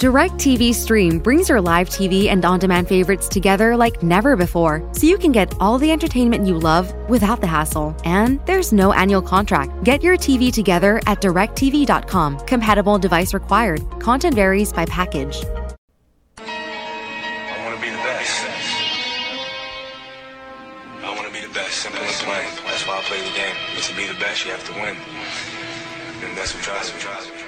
DirecTV Stream brings your live TV and on demand favorites together like never before, so you can get all the entertainment you love without the hassle. And there's no annual contract. Get your TV together at directv.com. Compatible device required. Content varies by package. I want to be the best. I want to be the best. Simple and plain. That's why I play the game. But to be the best, you have to win. And that's what drives me.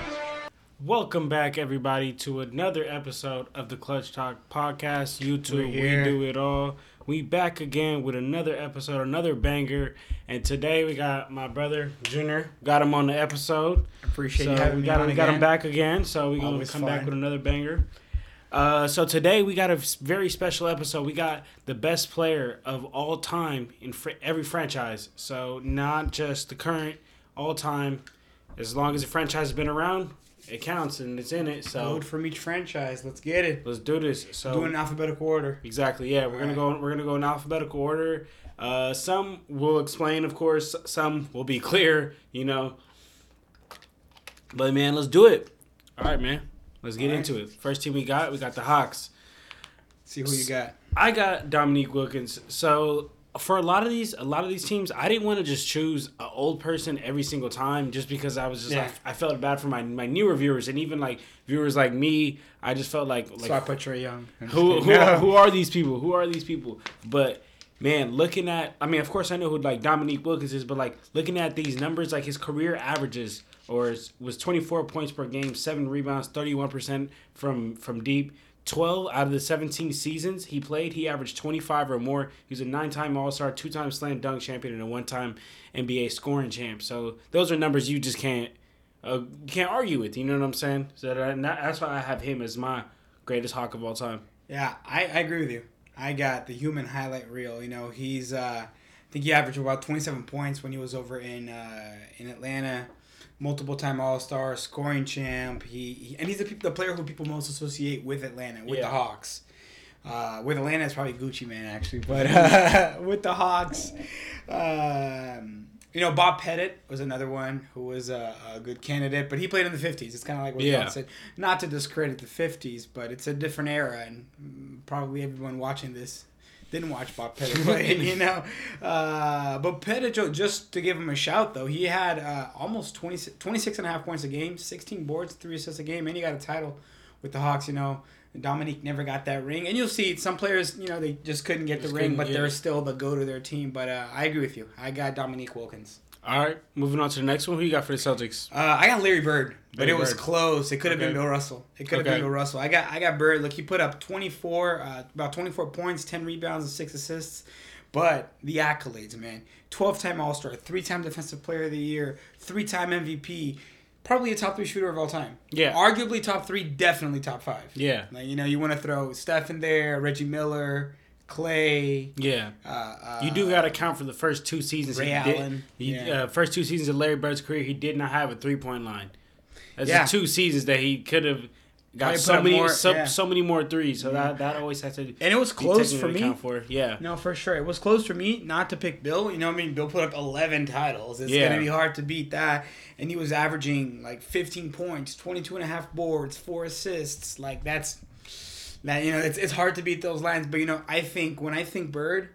Me. Welcome back, everybody, to another episode of the Clutch Talk Podcast. YouTube, we do it all. We back again with another episode, another banger. And today we got my brother Junior. Got him on the episode. Appreciate so you having we me got on him, got him back again. So we're gonna come back with another banger. Uh, so today we got a very special episode. We got the best player of all time in fr- every franchise. So not just the current, all time. As long as the franchise has been around, it counts and it's in it. So Code from each franchise. Let's get it. let's do this. So Do it in alphabetical order. exactly, yeah, we're gonna go. We're gonna go in alphabetical order. Uh, some will explain, of course. Some will be clear. You know. But man, let's do it. All right, man. Let's get All right. into it. First team we got, we got the Hawks. See who you got. I got Dominique Wilkins. So for a lot of these, a lot of these teams, I didn't want to just choose an old person every single time, just because I was just Yeah. like, I felt bad for my my newer viewers and even like viewers like me. I just felt like so I like put Trae Young. Who who, No. who are these people? Who are these people? But man, looking at I mean, of course I know who like Dominique Wilkins is, but like looking at these numbers, like his career averages or was 24 points per game, 7 rebounds, 31% from from deep. 12 out of the 17 seasons he played, he averaged 25 or more. He was a nine-time All-Star, two-time slam dunk champion, and a one-time NBA scoring champ. So those are numbers you just can't uh, can't argue with. You know what I'm saying? So that, that's why I have him as my greatest Hawk of all time. Yeah, I, I agree with you. I got the human highlight reel. You know, he's uh, think he averaged about 27 points when he was over in uh, in Atlanta. Multiple time All Star, scoring champ. He, he and he's the, the player who people most associate with Atlanta, with Yeah. the Hawks. Uh, with Atlanta, it's probably Gucci Mane actually, but uh, with the Hawks, um, you know, Bob Pettit was another one who was a, a good candidate, but he played in the '50s. It's kind of like what Yeah. John said. Not to discredit the '50s, but it's a different era, and mm, probably everyone watching this didn't watch Bob Pettit play, you know. Uh, but Pettit, just to give him a shout, though, he had uh, almost 20, 26 and a half points a game, 16 boards, three assists a game, and he got a title with the Hawks, you know. Dominique never got that ring, and you'll see some players, you know, they just couldn't get Just the ring, but get they're still the go to their team. But uh, I agree with you. I got Dominique Wilkins. All right, moving on to the next one. Who you got for the Celtics? Uh, I got Larry Bird, but Larry it was Bird. close. It could have Okay. been Bill Russell. It could have Okay. been Bill Russell. I got I got Bird. Look, he put up twenty four, uh, about twenty four points, ten rebounds, and six assists. But the accolades, man, twelve time All Star, three time Defensive Player of the Year, three time MVP, probably a top three shooter of all time. Yeah. arguably top three, definitely top five. Yeah, Like you know, you want to throw Steph in there, Reggie Miller, Clay. yeah. Uh, uh, You do got to count for the first two seasons. Ray he did- Allen, he, yeah. uh, first two seasons of Larry Bird's career, he did not have a three point line. That's Yeah. the two seasons that he could have got Probably so many, more, so, yeah. so many more threes. So that that always has to. and it was close for me. For yeah. No, for sure. It was close for me not to pick Bill. You know what I mean? Bill put up 11 titles. It's Yeah. going to be hard to beat that. And he was averaging like 15 points, 22 and a half boards, four assists. Like that's that you know, it's it's hard to beat those lines, but you know, I think when I think Bird,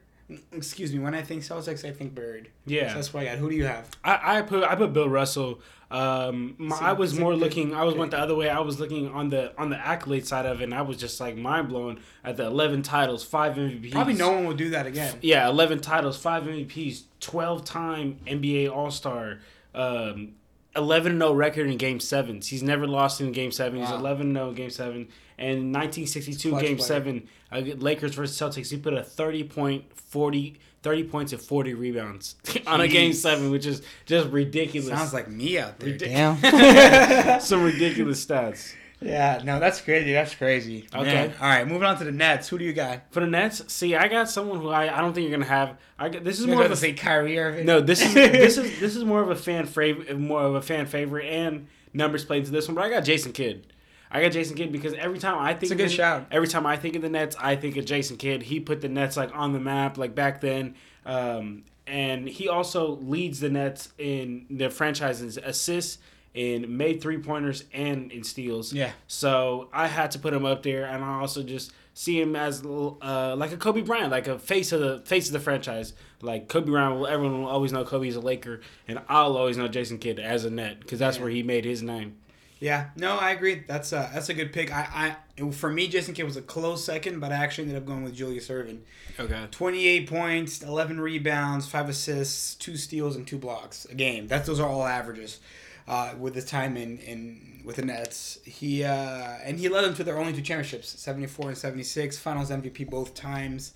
excuse me, when I think Celtics, I think Bird. Yeah. So that's what I got. Who do you have? I, I put I put Bill Russell. Um, my, I was more looking. I was went the other way. I was looking on the on the accolade side of it, and I was just like mind blown at the eleven titles, five MVPs. Probably no one will do that again. Yeah, eleven titles, five MVPs, twelve time NBA All Star, um, eleven and zero record in Game Sevens. He's never lost in Game Seven. He's eleven and zero in Game Seven. And nineteen sixty two Clutch Game player. Seven, uh, Lakers versus Celtics. He put a 30 point 40, 30 points and forty rebounds on a Game Seven, which is just ridiculous. Sounds like me out there. Ridic- Damn. some ridiculous stats. yeah, no, that's crazy. That's crazy. Okay. Man. All right, moving on to the Nets. Who do you got? For the Nets, see, I got someone who I, I don't think you're gonna have. I got, this is You're more of a say Kyrie Irving? No, this is this is this is more of a fan favorite, more of a fan favorite, and numbers played into this one. But I got Jason Kidd. I got Jason Kidd because every time I think It's a of good the- shout. Every time I think of the Nets, I think of Jason Kidd. He put the Nets like on the map, like back then. Um, and he also leads the Nets in the franchise's assists in made three pointers and in steals. Yeah. So I had to put him up there, and I also just see him as uh, like a Kobe Bryant, like a face of the face of the franchise. Like Kobe Bryant, will everyone will always know Kobe's a Laker, and I'll always know Jason Kidd as a net because that's Yeah. where he made his name. Yeah, no, I agree. That's a that's a good pick. I, I for me, Jason Kidd was a close second, but I actually ended up going with Julius Erving. Okay. Twenty eight points, eleven rebounds, five assists, two steals, and two blocks a game. That's those are all averages. Uh, with his time in, in with the Nets, he uh, and he led them to their only two championships, seventy four and seventy six, Finals MVP both times.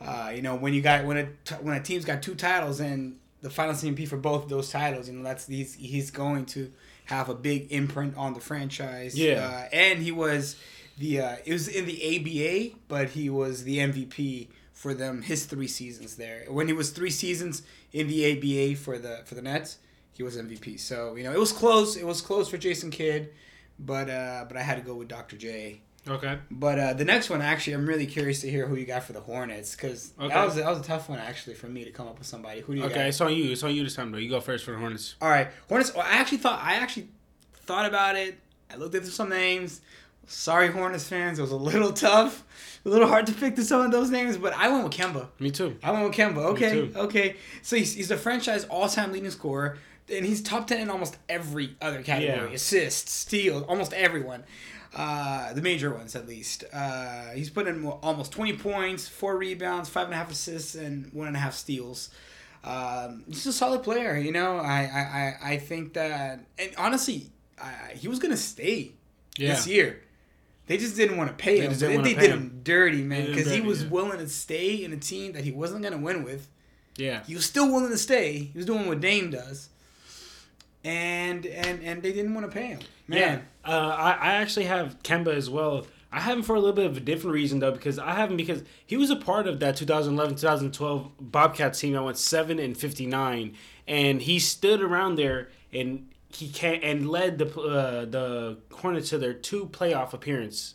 Uh, you know when you got when a when a team's got two titles and the Finals MVP for both of those titles, you know that's he's he's going to have a big imprint on the franchise. Yeah. uh, and he was the uh, it was in the ABA, but he was the MVP for them his three seasons there. When he was three seasons in the ABA for the for the Nets, he was MVP. So you know it was close. It was close for Jason Kidd, but uh, but I had to go with Dr. J. Okay. But uh, the next one, actually, I'm really curious to hear who you got for the Hornets because Okay. that was that was a tough one actually for me to come up with somebody. Who do you got? Okay. got? It's on you. It's on you this time, though. You go first for the Hornets. All right, Hornets. Well, I actually thought I actually thought about it. I looked at some names. Sorry, Hornets fans, it was a little tough, a little hard to pick to some of those names, but I went with Kemba. Me too. I went with Kemba. Okay, too. okay. So he's, he's a franchise all-time leading scorer, and he's top ten in almost every other category: Yeah. assists, steals, almost everyone. Uh, the major ones, at least. Uh, he's put in almost twenty points, four rebounds, five and a half assists, and one and a half steals. Um, he's a solid player, you know. I I, I, I think that, and honestly, I, he was gonna stay Yeah. this year. They just didn't want to pay They him. They, they pay did him. him dirty, man, because he was yeah. willing to stay in a team that he wasn't gonna win with. Yeah. He was still willing to stay. He was doing what Dame does, and and and they didn't want to pay him. Man, Yeah. Uh, I, I actually have Kemba as well. I have him for a little bit of a different reason though, because I have him because he was a part of that 2011-2012 Bobcats team that went seven and fifty nine, and he stood around there and he can and led the uh, the Hornets to their two playoff appearance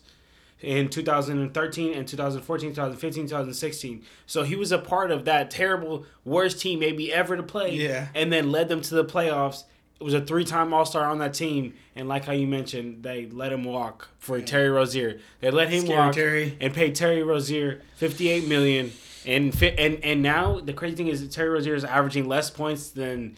in 2013 and 2014, 2015, 2016. So he was a part of that terrible worst team maybe ever to play. Yeah. And then led them to the playoffs. Was a three-time All-Star on that team, and like how you mentioned, they let him walk for Terry Rozier. They let him Scary walk Terry. and paid Terry Rozier 58 million. And fi- and and now the crazy thing is that Terry Rozier is averaging less points than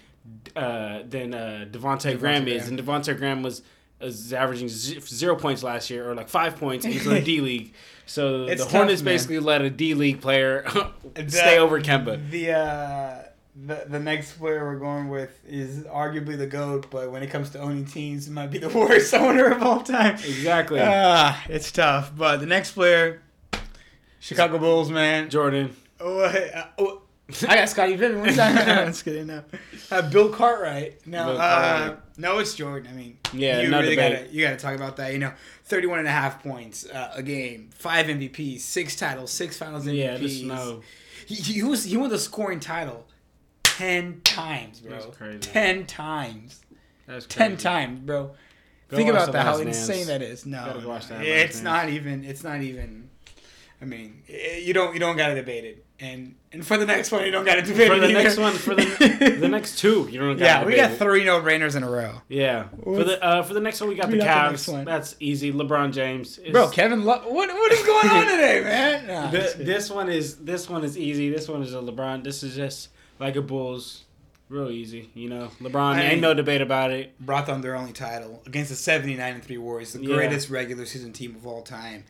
uh, than uh, Devonte Graham is, and Devonte Graham was was averaging z- zero points last year, or like five points. He's in the D League, so It's the tough, Hornets man. basically let a D League player The- stay over Kemba. The uh, the the next player we're going with is arguably the goat, but when it comes to owning teams, it might be the worst owner of all time. Exactly, Ah, it's tough. But the next player, Chicago Bulls, man. Jordan. Oh, uh, oh, I got Scottie Pippen. What's that? That's good enough. Uh, Bill Cartwright. No, uh, Cartwright. no, it's Jordan. I mean, Yeah, you really debate. gotta you gotta talk about that. You know, 31 and a half points uh, a game, five MVPs, six titles, six Finals MVPs. Yeah, just no. He, he was he won the scoring title ten times, bro. That's crazy. Ten times. That's crazy. Ten times, bro. Go Think about that. How Last insane that is. No, go watch no, that it's not even. It's not even. I mean, eh, you don't you don't gotta debate it. And and for the next one, you don't gotta debate For it. For the either. next one, for the the next two, you don't. yeah, gotta we got three no brainers in a row. Yeah, for the uh, for the next one, we got We the got Cavs. one. That's easy. LeBron James, It's- Bro, Kevin, Lo- what what is going on today, man? Nah, Th- just kidding. this one is this one is easy. This one is a LeBron. This is just like a Bulls, real easy. You know, LeBron I ain't mean- no debate about it. brought them their only title against the 79 and 3 Warriors, the Yeah. greatest regular season team of all time.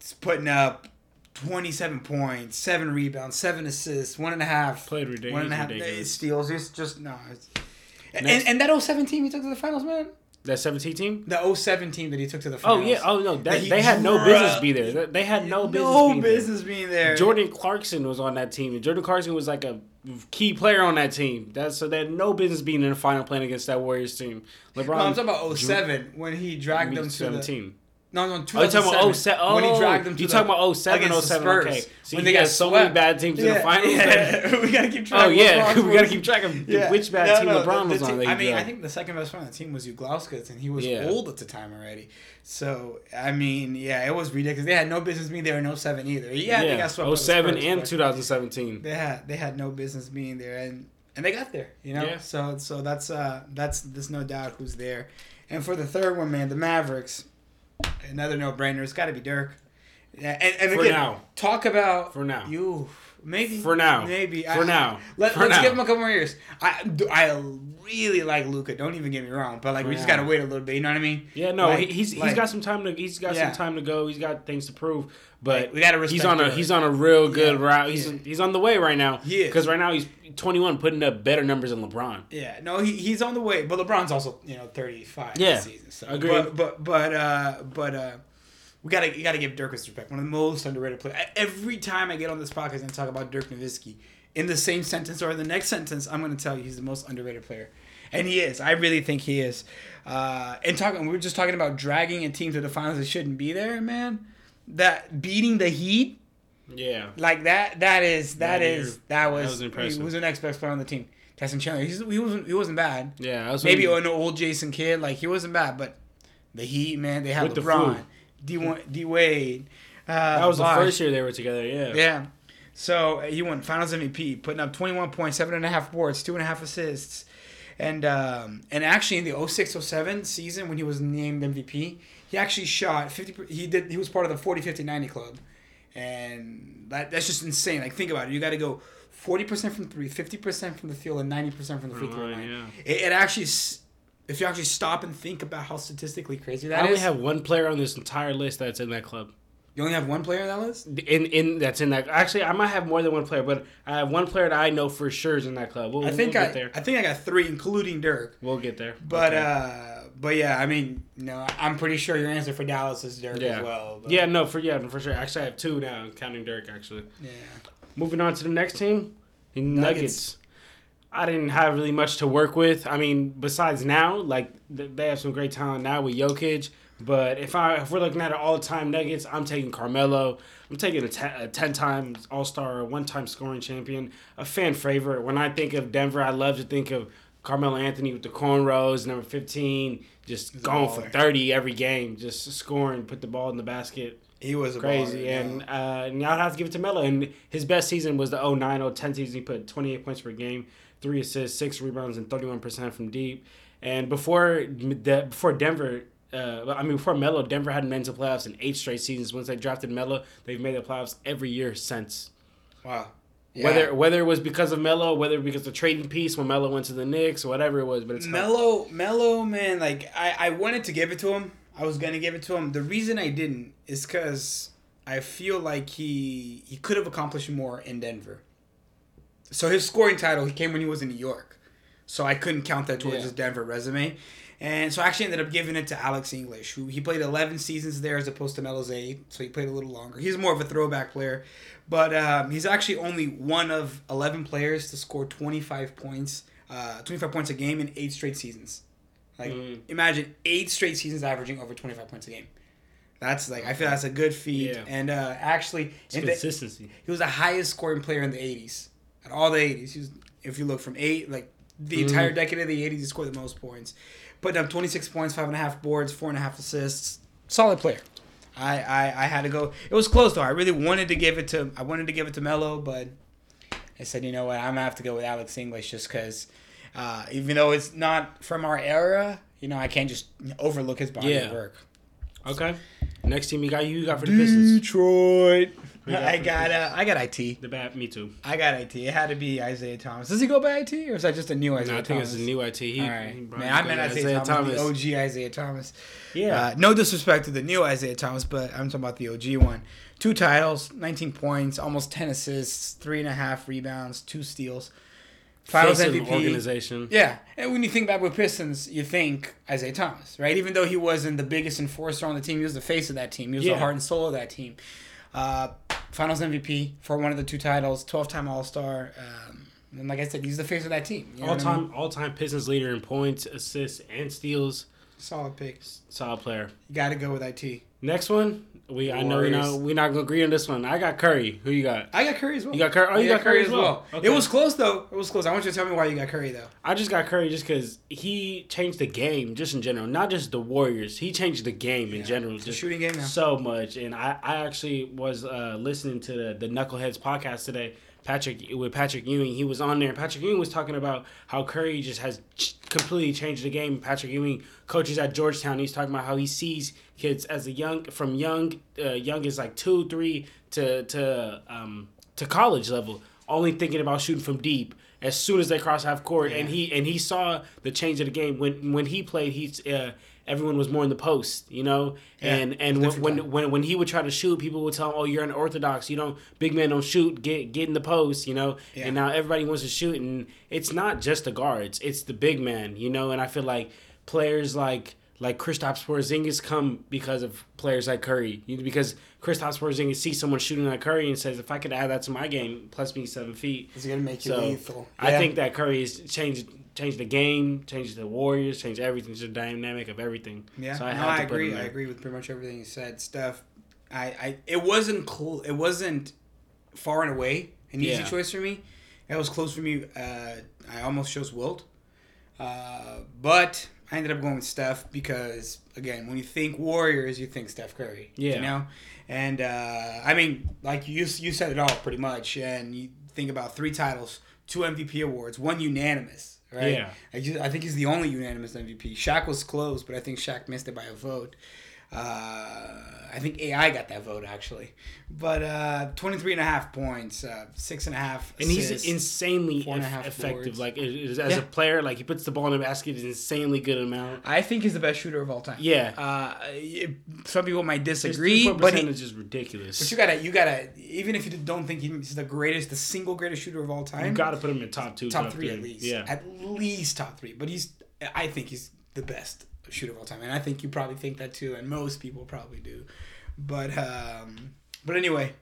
It's putting up 27 points, seven rebounds, seven assists, one and a half, Played ridiculous. one and a half eh, ridiculous. steals. It's just no. It's, and, Next. and that 07 team he took to the finals, man. That 17 team. The 07 team that he took to the finals. Oh yeah. Oh no. That, That they had no business be there. They- had no business. no being there. business being there. Jordan Clarkson was on that team, and Jordan Clarkson was like a key player on that team. That's so they had no business being in the final playing against that Warriors team. LeBron. No, I'm talking about 07 when he dragged them to the. Seventeen. No, no, Oh, you talking 2007. about 07? Oh, when he dragged them to you the, talking about 07, against the 07, Spurs, okay. So when you they got got so swept. many bad teams in the Yeah, finals. yeah. we gotta keep track. Oh yeah, we gotta keep track of Yeah. which bad No, team no, LeBron the- was the on. team- I mean, I think the second best player on the team was Ilgauskas, and he was Yeah. old at the time already. So I mean, yeah, it was ridiculous. They had no business being there in 07 either. Yeah, they got swept. by the 07 Spurs, and 2017. They had they had no business being there, and and they got there. You know, Yeah. so so that's uh that's there's no doubt who's there. And for the third one, man, the Mavericks, another no brainer. It's got to be Dirk. Yeah, and, and For again, now. talk about For now. You maybe For now. maybe For now. Let, now. give him a couple more years. I I really like Luka. Don't even get me wrong, but like we just gotta wait a little bit. You know what I mean? Yeah, no, Like- he, he's he's like- got some time to he's got Yeah. some time to go. He's got things to prove, but Like, we gotta respect. he's on a he's on a real good Yeah, route. He's he's on the way right now. Yeah, because right now he's 21, putting up better numbers than LeBron. Yeah, no, he, he's on the way, but LeBron's also you know thirty five Yeah, this season. So. agreed. But but but uh, but uh, we gotta you gotta give Dirk his respect. One of the most underrated players. Every time I get on this podcast and talk about Dirk Nowitzki, in the same sentence or the next sentence, I'm gonna tell you he's the most underrated player, and he is. I really think he is. Uh, and talking, we were just talking about dragging a team to the finals that shouldn't be there, man. That beating the Heat Yeah, like that. That is that That is year, that that was, was impressive. He was the next best player on the team. Tyson Chandler. He's, he wasn't he wasn't bad. yeah. Was Maybe an old Jason Kidd, like he wasn't bad, but the Heat, man, they had With the LeBron, flu. D D Wade. Uh, that was the first year they were together. Yeah, Yeah. So he won Finals MVP, putting up 21 points, seven and a half boards, two and a half assists, and um, and actually in the 06-07 season when he was named MVP, he actually shot 50. He did. He was part of the 40, 50, 90 club, and that that's just insane. Like think about it. You got to go. 40% from three, 50% from the field, and 90% from the free throw line, line. yeah. It, it actually, if you actually stop and think about how statistically crazy that I only have one player on this entire list that's in that club. You only have one player on that list? In in that's in that. Actually, I might have more than one player, but I have one player that I know for sure is in that club. We'll, I think we'll I, get there. I think I got three, including Dirk. We'll get there. But Okay. uh, but yeah, I mean, know, I'm pretty sure your answer for Dallas is Dirk yeah, as well. But, yeah, no, for yeah, for sure. Actually, I have two now, counting Dirk. Actually, yeah. moving on to the next team, the Nuggets. Nuggets. I didn't have really much to work with. I mean, besides now, like they have some great talent now with Jokic. But if I if we're looking at all time Nuggets, I'm taking Carmelo. I'm taking a, te- a ten time All Star, one time scoring champion, a fan favorite. When I think of Denver, I love to think of Carmelo Anthony with the cornrows, number fifteen, just He's going for thirty every game, just scoring, put the ball in the basket He was crazy. baller, and yeah. uh, and I'd have to give it to Melo. And his best season was the 09 010 season. He put 28 points per game, three assists, six rebounds, and 31% from deep. And before before Denver, uh, I mean, before Melo, Denver hadn't been to playoffs in eight straight seasons. Once they drafted Melo, they've made the playoffs every year since. wow. Yeah. Whether whether it was because of Melo, whether because of the trading piece when Melo went to the Knicks, or whatever it was, but it's Melo, Melo, man, like I, I wanted to give it to him. I was gonna give it to him. The reason I didn't is because I feel like he he could have accomplished more in Denver. So his scoring title he came when he was in New York, so I couldn't count that towards Yeah. his Denver resume. And so I actually ended up giving it to Alex English, who he played 11 seasons there as opposed to Melo's eight, so he played a little longer. He's more of a throwback player, but um, he's actually only one of 11 players to score 25 points, uh, 25 points a game in eight straight seasons. Like Mm. imagine eight straight seasons averaging over 25 points a game. That's like I feel that's a good feat. Yeah. And uh, actually, in the, consistency. he was the highest scoring player in the 80s. At all the 80s. He was, if you look from eight, like the Mm. entire decade of the 80s, he scored the most points. Put up 26 points, five and a half boards, four and a half assists. Solid player. I, I, I had to go. It was close though. I really wanted to give it to I wanted to give it to Melo, but I said, you know what, I'm gonna have to go with Alex English just because, uh, even though it's not from our era, you know, I can't just overlook his body Yeah. of work. Okay. Next team you got you got for the Pistons. Detroit. Who you got I got uh, I got IT. The bat, me too. I got IT. It had to be Isiah Thomas. Does he go by IT or is that just a new Isaiah No, I think Thomas? it's a new IT. He, All right, he brought- man. I meant Isiah, Thomas, the OG Isiah Thomas. Yeah. Uh, no disrespect to the new Isaiah Thomas, but I'm talking about the OG one. Two titles, 19 points, almost 10 assists, three and a half rebounds, two steals. Finals Face MVP. organization. Yeah, and when you think back with Pistons, you think Isiah Thomas, right? Even though he wasn't the biggest enforcer on the team, he was the face of that team. He was Yeah. the heart and soul of that team. Uh, Finals MVP for one of the two titles, twelve-time All Star, um, and like I said, he's the face of that team. You know All what I mean? time, all time Pistons leader in points, assists, and steals. solid picks. Solid player. You got to go with it. Next one, we I know we know Warriors. we're not gonna agree on this one. I got Curry. Who you got? I got Curry as well. You got Curry- oh, I you got Curry as well. Okay. It was close though. It was close. I want you to tell me why you got Curry though. I just got Curry just because he changed the game, just in general, not just the Warriors. He changed the game in general, It's just shooting game now. so much. And I, I actually was uh, listening to the, the Knuckleheads podcast today Patrick with Patrick Ewing. He was on there. Patrick Ewing was talking about how Curry just has completely changed the game. Patrick Ewing coaches at Georgetown. He's talking about how he sees kids as a young from young uh, young is like two three to to um, to college level, only thinking about shooting from deep as soon as they cross half court. And he and he saw the change of the game when when he played. He's uh, everyone was more in the post, you know. And and when, when when when he would try to shoot, people would tell him, "Oh, you're unorthodox. You don't big man don't shoot. Get get in the post," you know. Yeah. And now everybody wants to shoot, and it's not just the guards; it's the big man, you know. And I feel like players like like Kristaps Porzingis come because of players like Curry, because Kristaps Porzingis sees someone shooting like Curry and says, "If I could add that to my game, plus me seven feet." It's gonna make you So lethal. I think that Curry has changed changed the game, changed the Warriors, changed everything, just the dynamic of everything. Yeah, so I, I no, I agree. I agree with pretty much everything you said. Steph, I, I, it wasn't cool. It wasn't far and away an easy Yeah. choice for me. It was close for me. Uh, I almost chose Wilt, uh, but I ended up going with Steph because again, when you think Warriors, you think Steph Curry. Yeah. you know, and uh, I mean, like you, you said it all pretty much, and you think about three titles, two MVP awards, one unanimous. Right. Yeah. I, just, I think he's the only unanimous MVP. Shaq was close, but I think Shaq missed it by a vote. Uh, I think AI got that vote actually, but uh, 23 and a half points, uh, six and a half. And he's insanely four and eff- effective. boards. Like as Yeah. a player, like he puts the ball in the basket is insanely good amount. I think he's the best shooter of all time. Yeah. Uh, it- some people might disagree, three-point but he, percentage is ridiculous. but you gotta you gotta even if you don't think he's the greatest, the single greatest shooter of all time, You got to put him in top two, top three at least. Yeah, At least top three. But he's I think he's the best shooter of all time. And I think you probably think that too, and most people probably do. But um but anyway,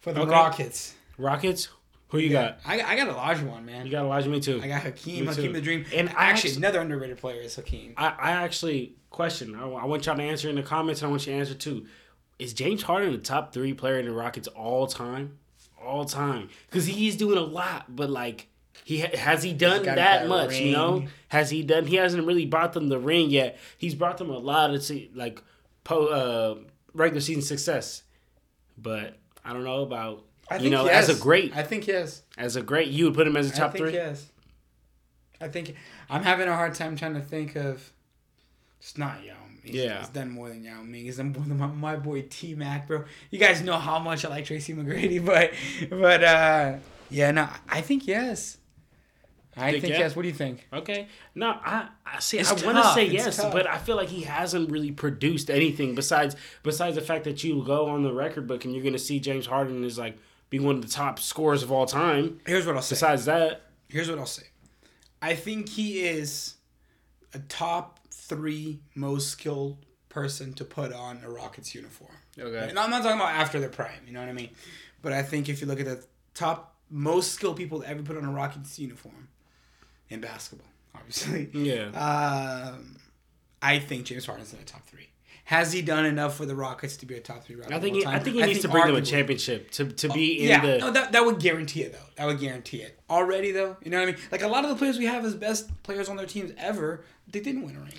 for the Okay. Rockets. Rockets. Who you got? I, I got Olajuwon, man. You got Elijah. Me too. I got Hakeem, Me too. Hakeem the Dream. And And I actually, actually- another underrated player is Hakeem. I, I actually question. I, I want y'all to answer in the comments, and I want you to answer too. Is James Harden the top three player in the Rockets all time? All time, because he's doing a lot, but like. He has he done that that much, you know? Has he done? He hasn't really brought them the ring yet. He's brought them a lot of like po, uh, regular season success, but I don't know about I you know as a great I think yes. as a great. You would put him as a top think three. yes. I think I'm having a hard time trying to think of. It's not Yao Ming. Yeah. He's done more than Yao Ming. He's done more than my, my boy T Mac, bro. You guys know how much I like Tracy McGrady, but but uh yeah, no, I think yes. I Think think yeah? yes. What do you think? Okay. No, I, I see. It's I want to say It's yes, tough. but I feel like he hasn't really produced anything besides besides the fact that you go on the record book and you're gonna see James Harden is like be one of the top scorers of all time. Here's what I'll say. Besides that, Here's what I'll say. I think he is a top three most skilled person to put on a Rockets uniform. Okay. And I'm not talking about after their prime, you know what I mean? But I think if you look at the top most skilled people to ever put on a Rockets uniform in basketball, obviously. yeah, Um, I think James Harden's in the top three. Has he done enough for the Rockets to be a top three Rocket? I think he, I think he needs to bring them a championship to, to be in yeah, the. no, that, that would guarantee it though. That would guarantee it. Already though, you know what I mean? Like a lot of the players we have as best players on their teams ever, they didn't win a ring.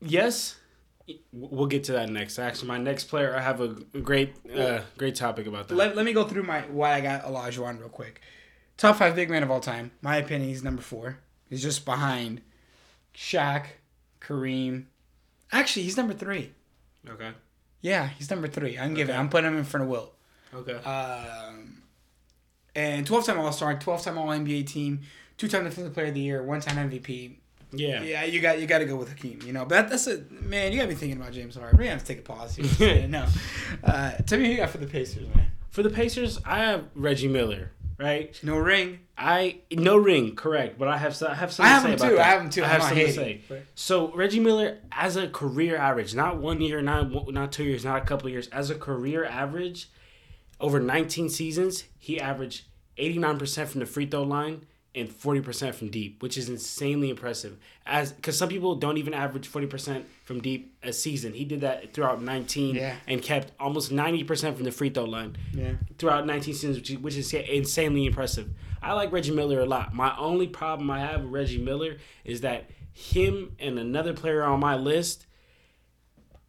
yes, we'll get to that next. Actually, my next player, I have a great uh, great topic about that. Let, let me go through my why I got Olajuwon real quick. Top five big man of all time. My opinion, he's number four. He's just behind Shaq, Kareem. Actually, he's number three. okay. Yeah, he's number three. I'm giving. I'm putting him in front of Wilt. Okay. Um, and 12 time All Star, 12 time All NBA team, two time Defensive Player of the Year, one time MVP. yeah. Yeah, you got you got to go with Hakeem. You know, but that, that's a man. You got to be thinking about James Harden. We have to take a pause here. no, uh, tell me who you got for the Pacers, man. For the Pacers, I have Reggie Miller. Right. No ring. I no ring, correct, but I have I have something I have to say about too. that. I have him too. I have something to say. but- So Reggie Miller, as a career average, not one year, not not two years, not a couple of years, as a career average, over 19 seasons, he averaged 89% from the free throw line and 40% from deep, which is insanely impressive. As because some people don't even average 40% from deep a season. He did that throughout 19 Yeah. and kept almost 90% from the free throw line Yeah. throughout 19 seasons, which is, which is insanely impressive. I like Reggie Miller a lot. My only problem I have with Reggie Miller is that him and another player on my list,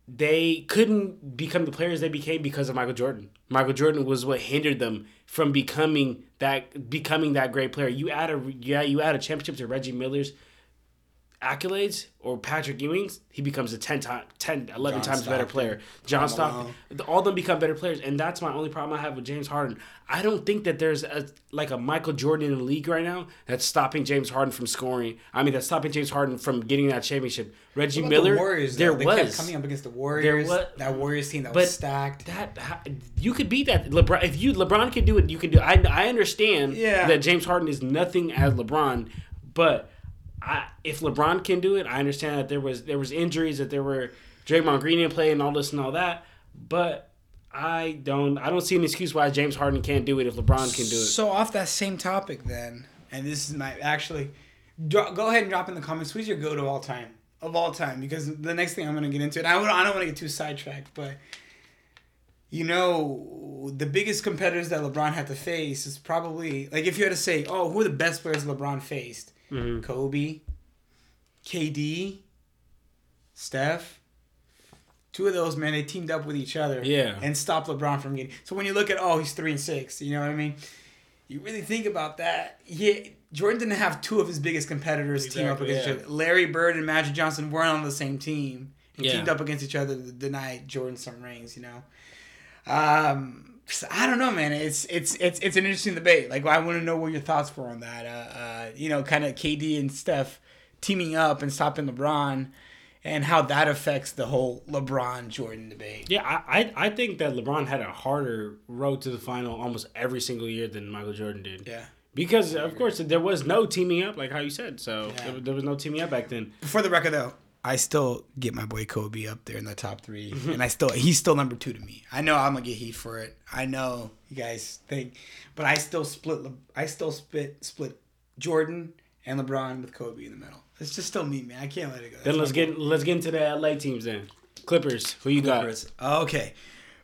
they couldn't become the players they became because of Michael Jordan. Michael Jordan was what hindered them from becoming that becoming that great player. You add a yeah, you add a championship to Reggie Miller's accolades or Patrick Ewing's, he becomes a 10 time 10 11 John times better player. John Stockton. All of them become better players and that's my only problem I have with James Harden. I don't think that there's a like a Michael Jordan in the league right now that's stopping James Harden from scoring. I mean, that's stopping James Harden from getting that championship. Reggie Miller, the Warriors, there though? They was kept coming up against the Warriors. wa- that Warriors team that but was stacked. That you could beat that LeBron if you LeBron can do it. You can do. I I understand Yeah. that James Harden is nothing as LeBron, but If LeBron can do it, I understand that there was there was injuries that there were Draymond Green didn't play and all this and all that, but I don't I don't see an excuse why James Harden can't do it if LeBron can do it. So off that same topic, then, and this is my actually, dro- go ahead and drop in the comments. Who's your go to all time of all time? Because the next thing I'm gonna get into, and I, would- I don't want to get too sidetracked, but you know, the biggest competitors that LeBron had to face is probably like if you had to say, oh, who are the best players LeBron faced? Mm-hmm. Kobe, KD, Steph. Two of those man, they teamed up with each other, Yeah. and stopped LeBron from getting. So when you look at, oh, he's three and six, you know what I mean? You really think about that. Yeah, Jordan didn't have two of his biggest competitors team up against yeah. each other. Larry Bird and Magic Johnson weren't on the same team and Yeah. teamed up against each other to deny Jordan some rings. You know, um, so I don't know, man. It's it's it's it's an interesting debate. Like I want to know what your thoughts were on that. Uh, uh, you know, kind of KD and Steph teaming up and stopping LeBron, and how that affects the whole LeBron Jordan debate. Yeah, I, I I think that LeBron had a harder road to the final almost every single year than Michael Jordan did. Yeah. Because of course there was no teaming up, like how you said. So Yeah. there, there was no teaming up back then. For the record, though, I still get my boy Kobe up there in the top 3 and I still he's still number two to me. I know I'm gonna get heat for it. I know you guys think, but I still split. I still split split Jordan and LeBron with Kobe in the middle. It's just still me, man. I can't let it go. Then let's get let's get into the LA teams then. Clippers, who you got? Clippers. Okay,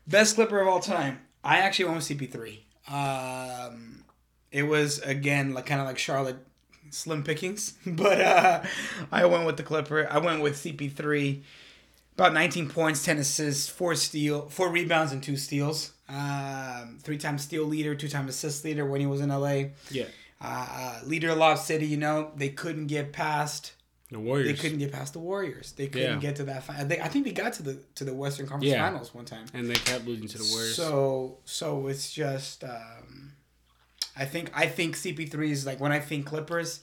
best Clipper of all time. I actually went with CP3. Um, it was again like kind of like Charlotte slim pickings, but uh, I went with the Clipper. I went with CP3. About 19 points, 10 assists, four steal, four rebounds, and two steals. Um, three-time steal leader, two-time assist leader when he was in LA. Yeah, Uh, uh, leader of Lob City. You know they couldn't get past the Warriors. they couldn't get past the Warriors. They couldn't Yeah. get to that. Fi- they, I think they got to the to the Western Conference Yeah. Finals one time. and they kept losing to the Warriors. So so it's just um, I think I think CP3 is like when I think Clippers,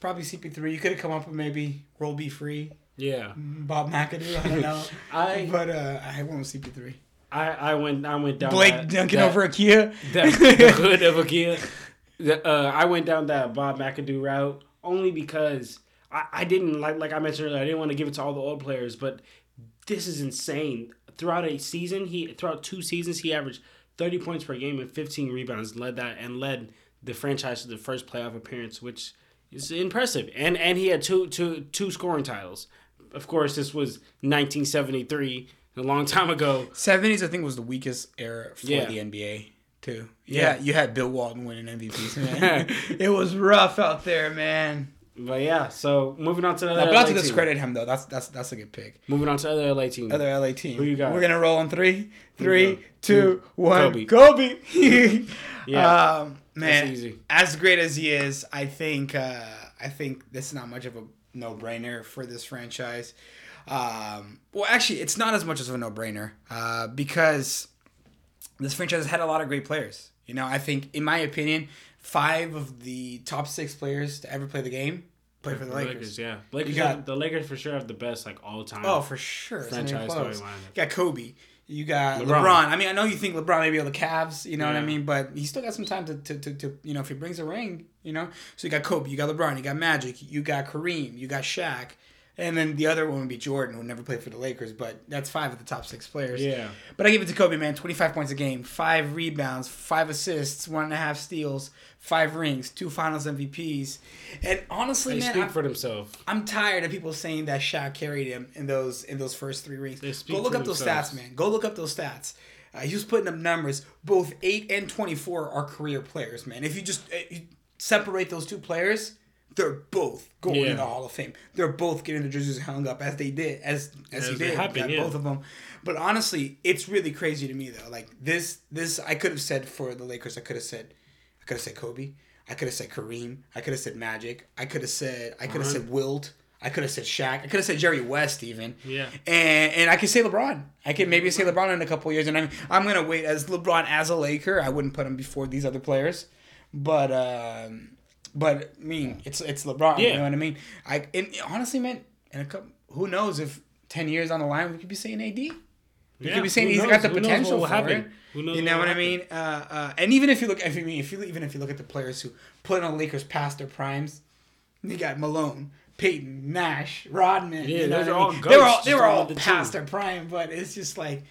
probably CP3. You could have come up with maybe World B Free, yeah, Bob McAdoo. I don't know. I- but uh, I went with CP3. I, I went I went down Blake that, Duncan that, over Akia. that, the hood of a. The, uh, I went down that Bob McAdoo route only because I, I didn't like like I mentioned earlier. I didn't want to give it to all the old players, but this is insane. Throughout a season, he throughout two seasons he averaged thirty points per game and fifteen rebounds. Led that and led the franchise to the first playoff appearance, which is impressive. And and he had two two two scoring titles. Of course, this was nineteen seventy three, a long time ago. 70s, I think, was the weakest era for Yeah. the NBA, too. Yeah. Yeah, you had Bill Walton winning MVPs, man. it was rough out there, man. But yeah, so moving on to the Now, other but not LA to team. discredit him, though. That's that's that's a good pick. Moving on to other LA team. Other LA team. Who you got? We're gonna roll on three, three, two. Kobe. Kobe. Yeah. Um, man, That's easy. as great as he is, I think uh, I think this is not much of a no brainer for this franchise. Um, well, actually, it's not as much as a no brainer uh, because this franchise had a lot of great players. You know, I think, in my opinion, five of the top six players to ever play the game play for the Lakers. yeah. Lakers got- have- the Lakers for sure have the best like all time. Oh, for sure. It's not even Franchise storyline. You got Kobe. You got LeBron. LeBron. I mean, I know you think LeBron may be on the Cavs, you know what I mean? But he still got some time to, to, to, to, you know, if he brings a ring, you know? So you got Kobe, you got LeBron, you got Magic, you got Kareem, you got Shaq. And then the other one would be Jordan, who never played for the Lakers, but that's five of the top six players. Yeah. But I give it to Kobe, man. 25 points a game, five rebounds, five assists, one and a half steals, five rings, two finals MVPs. And honestly, They man, speak I- for themselves. I'm tired of people saying that Shaq carried him in those in those first three rings. Go look up those stats, man. Go look up those stats. Uh, he was putting up numbers. Both eight and twenty four are career players, man. If you just uh, you separate those two players, they're both going Yeah. in the Hall of Fame. They're both getting their jerseys hung up as they did, as as, he As it did, happened, yeah. both of them. But honestly, it's really crazy to me though. Like this, this I could have said for the Lakers. I could have said, I could have said Kobe. I could have said Kareem. I could have said Magic. I could have said, I could have said Wilt. I could have said Shaq. I could have said Jerry West even. Yeah. And and I could say LeBron. I could maybe say LeBron in a couple years. And I'm I'm gonna wait as LeBron as a Laker. I wouldn't put him before these other players. But um, but I mean, it's it's LeBron. You know what I mean? I and honestly, man, in a couple, who knows if ten years on the line we could be saying AD. You Yeah, could be saying who he's knows? got the Who potential what for will happen? it. Who knows you know will what I mean? Uh, uh, and even if you look, if you mean, if you even if you look at the players who put on Lakers past their primes, you got Malone, Peyton, Nash, Rodman. Yeah, you know those are all mean? They were all they were all the past team. their prime, but it's just like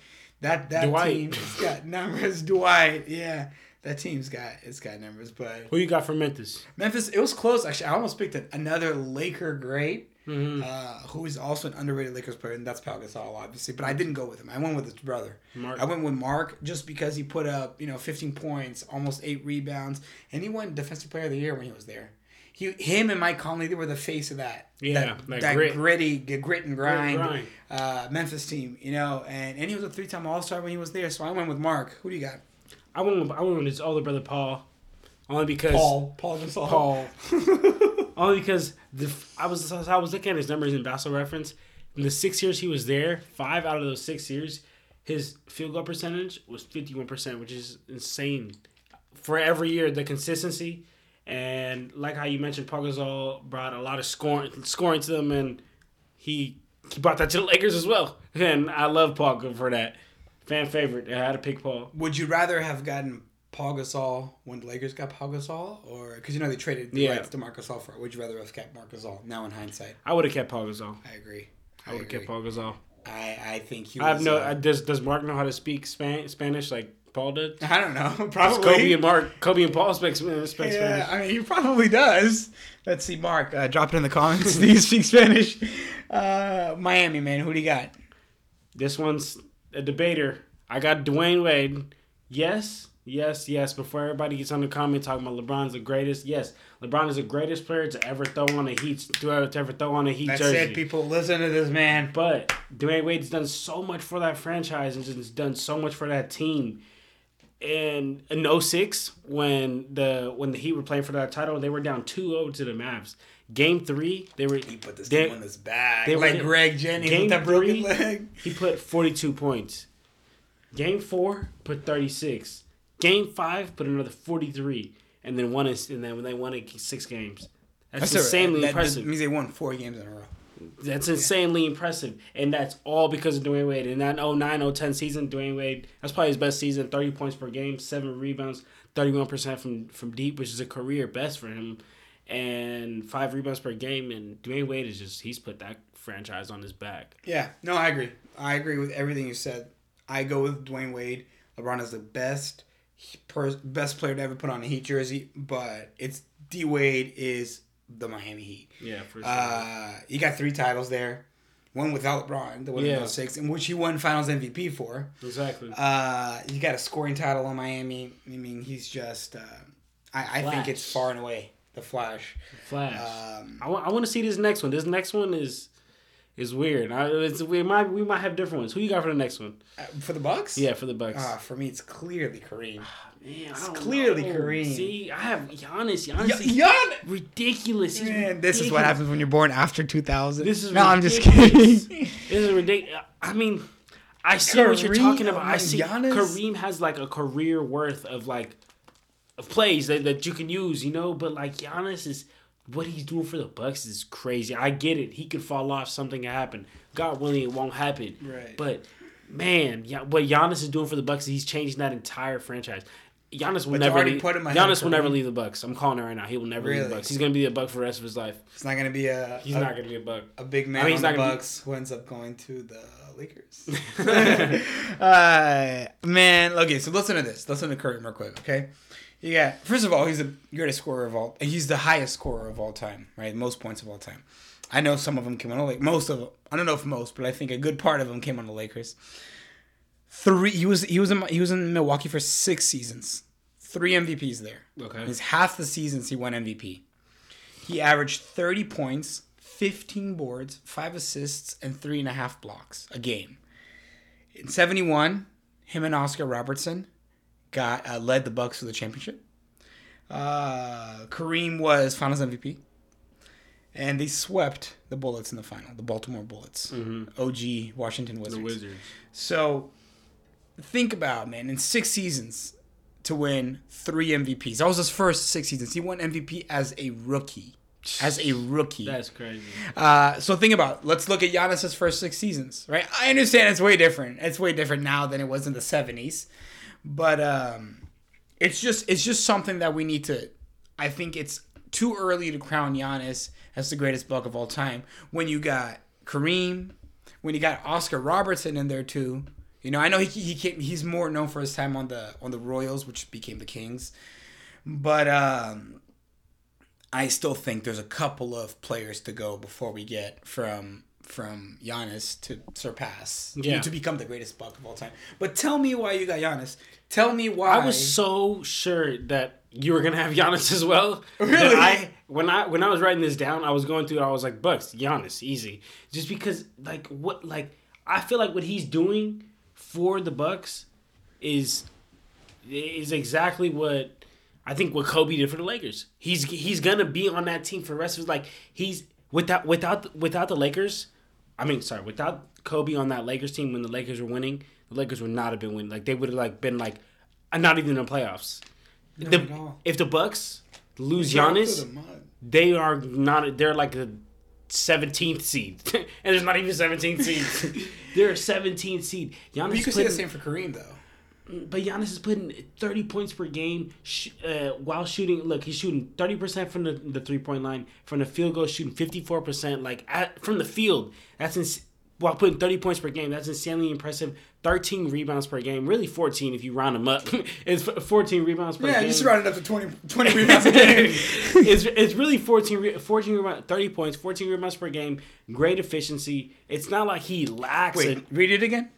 that that Dwight. team. It's got numbers. Dwight, yeah. That team's got it's got numbers, but Who you got for Memphis? Memphis, it was close. Actually, I almost picked an- another Laker great, Mm-hmm. uh, who is also an underrated Lakers player, and that's Pau Gasol, obviously. But I didn't go with him. I went with his brother. Marc. I went with Marc just because he put up, you know, 15 points, almost eight rebounds, and he won Defensive Player of the Year when he was there. He, him, and Mike Conley, they were the face of that. Yeah, that, that that grit. gritty, grit and grind, grind. Uh, Memphis team, you know, and, and he was a three-time All-Star when he was there. So I went with Marc. Who do you got? I went with, I went with his older brother Paul, only because Paul. Paul Gasol. Paul. only because the I was I was looking at his numbers in Basketball Reference. In the six years he was there, five out of those six years, his field goal percentage was fifty one percent, which is insane. For every year, the consistency and like how you mentioned, Paul Gasol brought a lot of scoring scoring to them, and he he brought that to the Lakers as well. And I love Paul for that. Fan favorite. I had to pick Paul. Would you rather have gotten Paul Gasol when the Lakers got Paul Gasol, or because you know they traded the Yeah. rights to Marc Gasol for it? Would you rather have kept Marc Gasol? Now in hindsight, I would have kept Paul Gasol. I agree. I would have kept Paul Gasol. I, I think he. I have no. uh, does Does Marc know how to speak Span- Spanish like Paul did? I don't know. Probably Kobe and Marc, Kobe and Paul speak, speak Spanish. yeah, I mean, he probably does. Let's see, Marc. Uh, drop it in the comments. Do you speak Spanish? Uh, Miami, man. Who do you got? This one's a debater. I got Dwyane Wade. Yes, yes, yes. Before everybody gets on the comment talking about LeBron's the greatest. Yes, LeBron is the greatest player to ever throw on a Heat to ever, to ever throw on a Heat That's jersey. it, people. Listen to this man. But Dwyane Wade's done so much for that franchise and just done so much for that team. And in 06, when the when the Heat were playing for that title, they were down 2-0 to the Mavs. Game three, they were He put this they- team on his back, they like in- Greg Jennings Game with that broken three, leg. he put 42 points. Game four, put 36. Game five, put another 43. And then won it, and then when they won it six games. That's, a- insanely that, impressive. That means they won four games in a row. That's insanely impressive. And that's all because of Dwyane Wade. In that 09 010 season, Dwyane Wade, that's probably his best season 30 points per game, seven rebounds, 31% from, from deep, which is a career best for him, and five rebounds per game. And Dwyane Wade is just, he's put that franchise on his back. Yeah, no, I agree. I agree with everything you said. I go with Dwyane Wade. LeBron is the best per, best player to ever put on a Heat jersey, but it's D Wade is the Miami Heat. Yeah, for sure. Uh, he got three titles there. One without LeBron, the one Yeah. in 06, in which he won Finals MVP for. exactly. Uh, he got a scoring title in Miami. I mean, he's just. Uh, I, I think it's far and away the Flash. Flash. Um, I want to see this next one. This next one is is weird. I, it's, we might we might have different ones. Who you got for the next one? uh, for the Bucks. Yeah, for the Bucks. Uh, for me, it's clearly Kareem. Man, I it's clearly know. Kareem. See, I have Giannis. Giannis is Jan- ridiculous. Man, this is what happens when you're born after 2000. This is no, I'm just kidding. This is ridiculous. I mean, I see what you're talking about. I see Giannis- Kareem has like a career worth of like of plays that, that you can use, you know. But like Giannis is what he's doing for the Bucks is crazy. I get it. He could fall off. Something happen. God willing, it won't happen. Right. But man, yeah, what Giannis is doing for the Bucks, he's changing that entire franchise. Giannis will But never leave. Giannis will never leave the Bucks. I'm calling it right now. He will never leave the Bucks. He's gonna be a Buck for the rest of his life. It's not gonna be a. He's a, not gonna be a Buck. a big man I mean, he's on not the gonna be- Bucks who ends up going to the Lakers. uh, man, okay, so listen to this. Listen to Kareem real quick, okay? Got first of all, he's the greatest scorer of all. He's the highest scorer of all time, right? Most points of all time. I know some of them came on the Lakers. Most of them. I don't know if most, but I think a good part of them came on the Lakers. Three. He was he was in he was in Milwaukee for six seasons. Three MVPs there. Okay. It's half the seasons he won MVP. he averaged 30 points, 15 boards, five assists, and three and a half blocks a game. In 71, him and Oscar Robertson got uh, led the Bucks to the championship. Uh, Kareem was Finals MVP, and they swept the Bullets in the final, the Baltimore Bullets, OG Washington Wizards. The Wizards. So think about man, in six seasons to win three MVPs. That was his first six seasons. He won MVP as a rookie. As a rookie. That's crazy. Uh, so think about. Let's look at Giannis's first six seasons. Right. I understand it's way different. It's way different now than it was in the seventies, but um, it's just it's just something that we need to. I think it's too early to crown Giannis as the greatest buck of all time when you got Kareem, when you got Oscar Robertson in there too. You know, I know he he came, he's more known for his time on the on the Royals, which became the Kings, but um, I still think there's a couple of players to go before we get from from Giannis to surpass Yeah. to become the greatest buck of all time. But tell me why you got Giannis. Tell me why. I was so sure that you were gonna have Giannis as well. Really? I when I when I was writing this down, I was going through it. I was like, Bucks, Giannis, easy. Just because, like, what, like, I feel like what he's doing for the Bucks is is exactly what I think what Kobe did for the Lakers. He's he's gonna be on that team for the rest of his like he's without without without the Lakers. I mean, sorry, without Kobe on that Lakers team when the Lakers were winning, the Lakers would not have been winning. Like they would have like been like uh, not even in the playoffs. The- at all. if the Bucks lose to Giannis, the they are not. They're like the seventeenth seed, and there's not even seventeenth seed. they're a seventeenth seed. Giannis You could say the same for Kareem though. But Giannis is putting 30 points per game sh- uh, while shooting. Look, he's shooting 30% from the, the three point line. From the field goal, shooting 54%. Like at, from the field, that's ins- while putting 30 points per game. That's insanely impressive. 13 rebounds per game. Really 14 if you round them up. it's 14 rebounds per game. Yeah, game. just round it up to 20, 20 rebounds a game. it's, it's really 14, 14 rebounds, 30 points, 14 rebounds per game. Great efficiency. It's not like he lacks Wait, it. read it again.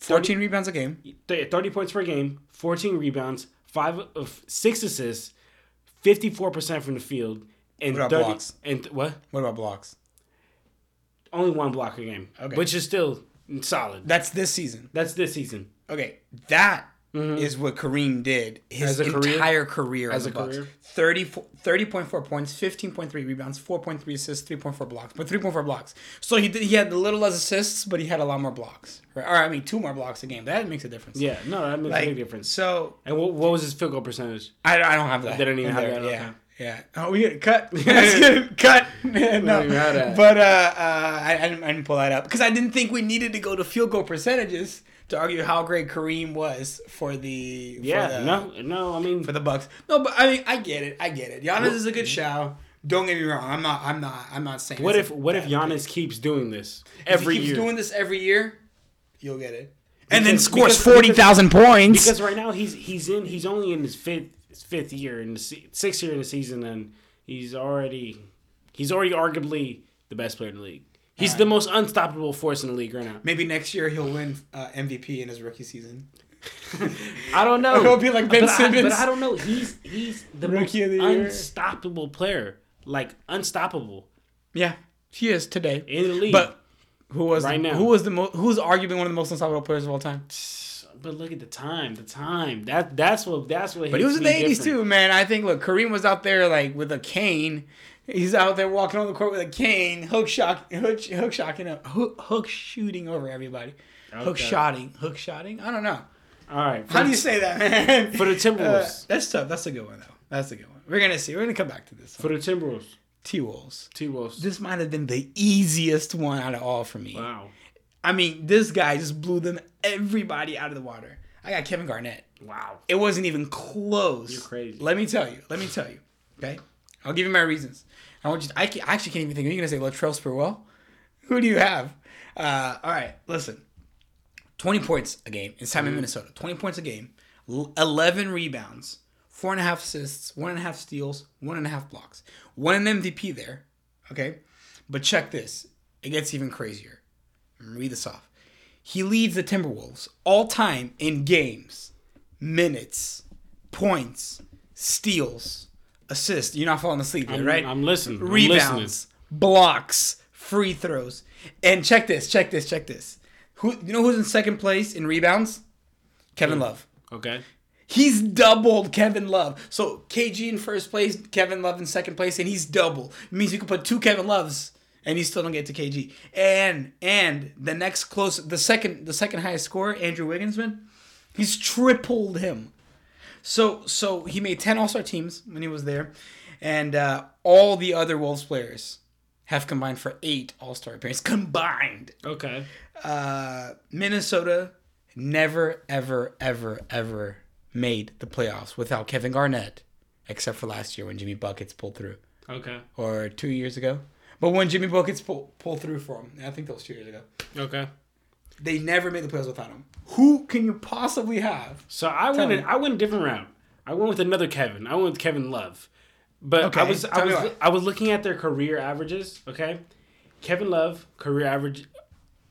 14 rebounds a game. 30 points per game, 14 rebounds, five of six assists, 54% from the field, and What about 30 blocks? and what? What about blocks? Only one block a game, Okay. which is still solid. That's this season. That's this season. Okay, that is what Kareem did his Mm-hmm. As a career? entire career As a Bucks. career? 30, 30.4 points, 15.3 rebounds, 4.3 assists, 3.4 blocks, but 3.4 blocks. So he did, he had a little less assists, but he had a lot more blocks. Right? Or I mean, two more blocks a game. That makes a difference. Yeah, no, that makes Like, a big difference. So And what, what was his field goal percentage? I, I don't have that. They don't even have there. that, Yeah. okay. Yeah. Oh, we cut. Cut. no. But uh, uh, I, I, didn't, I didn't pull that up because I didn't think we needed to go to field goal percentages to argue how great Kareem was for the for Yeah, the, no, no. I mean, for the Bucks. No, but I mean I get it. I get it. Giannis is a good shout. Don't get me wrong. I'm not. I'm not. I'm not saying. what if what if Giannis keeps doing this pick. If every he keeps year? doing this every year, you'll get it. And then scores because- forty thousand points. because right now he's he's in he's only in his fifth his fifth year in the se- sixth year in the season and he's already he's already arguably the best player in the league. He's the most unstoppable force in the league right now. Maybe next year he'll win uh, MVP in his rookie season. I don't know. He'll be like Ben but I, but Simmons. I don't know. He's he's the Rookie most of the year. unstoppable player. Like unstoppable Yeah, he is today. in the league. But who was Right the, now. who was the most who was arguably one of the most unstoppable players of all time? but look at the time. The time. That that's what that's what. But he was in the eighties too, man. I think look, Kareem was out there like with a cane. He's out there walking on the court with a cane, hook shot, hook, hook shotting, hook, hook shooting over everybody, hook Okay. shotting, hook shotting. I don't know. All right. How do you say that, man? For the Timberwolves. Uh, that's tough. That's a good one though. That's a good one. We're gonna see. We're gonna come back to this. for the Timberwolves? T Wolves. T Wolves. This might have been the easiest one out of all for me. Wow. I mean, this guy just blew them everybody out of the water. I got Kevin Garnett. Wow. It wasn't even close. You're crazy. Let me tell you. Let me tell you. Okay, I'll give you my reasons. I want you. I, can, I actually can't even think. Are you gonna say Latrell Sprewell? Who do you have? Uh, all right, listen. Twenty points a game. It's time in Minnesota. Twenty points a game. Eleven rebounds. Four and a half assists. One and a half steals. One and a half blocks. One an MVP there. Okay, but check this. It gets even crazier. Read this off. He leads the Timberwolves all time in games, minutes, points, steals, assists. You're not falling asleep, I'm, right? I'm listening. I'm Rebounds, listening. blocks, free throws, and check this, check this, check this. Who you know who's in second place in rebounds? Kevin Love. Okay. He's doubled Kevin Love. So KG in first place, Kevin Love in second place, and he's double. It means you can put two Kevin Loves and you still don't get to KG. And and the next close the second the second highest scorer, Andrew Wigginsman, he's tripled him. So so he made 10 All-Star teams when he was there. And uh, all the other Wolves players have combined for eight All-Star appearances. Combined Okay. uh, Minnesota never, ever, ever, ever made the playoffs without Kevin Garnett, except for last year when Jimmy Buckets pulled through, Okay. or two years ago. But when Jimmy Buckets pull, pulled through for him, I think that was two years ago. Okay. They never made the playoffs without him. Who can you possibly have? So I Tell went. me. I went a different route. I went with another Kevin. I went with Kevin Love. But Okay, I was I tell me was why. I was looking at their career averages. Okay, Kevin Love career average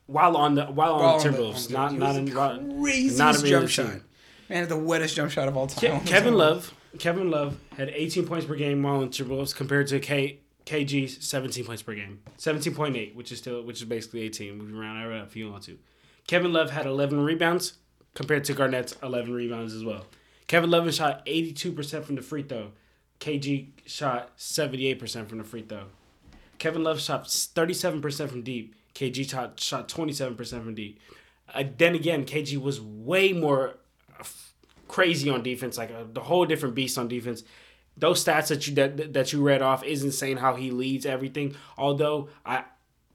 while on the while on While on Timberwolves, not not in not, craziest not in jump shot. team. Man, the wettest jump shot of all time. Ke- Kevin Love. Kevin Love had 18 points per game while in Timberwolves compared to K. KG's 17 points per game, 17.8, which is still which is basically 18. We can round it up if you want to. Kevin Love had 11 rebounds compared to Garnett's 11 rebounds as well. Kevin Love shot 82% from the free throw. KG shot 78% from the free throw. Kevin Love shot 37% from deep. KG shot, shot 27% from deep. Uh, then again, KG was way more uh, f- crazy on defense, like a, the whole different beast on defense. Those stats that you that, that you read off is insane how he leads everything. Although I,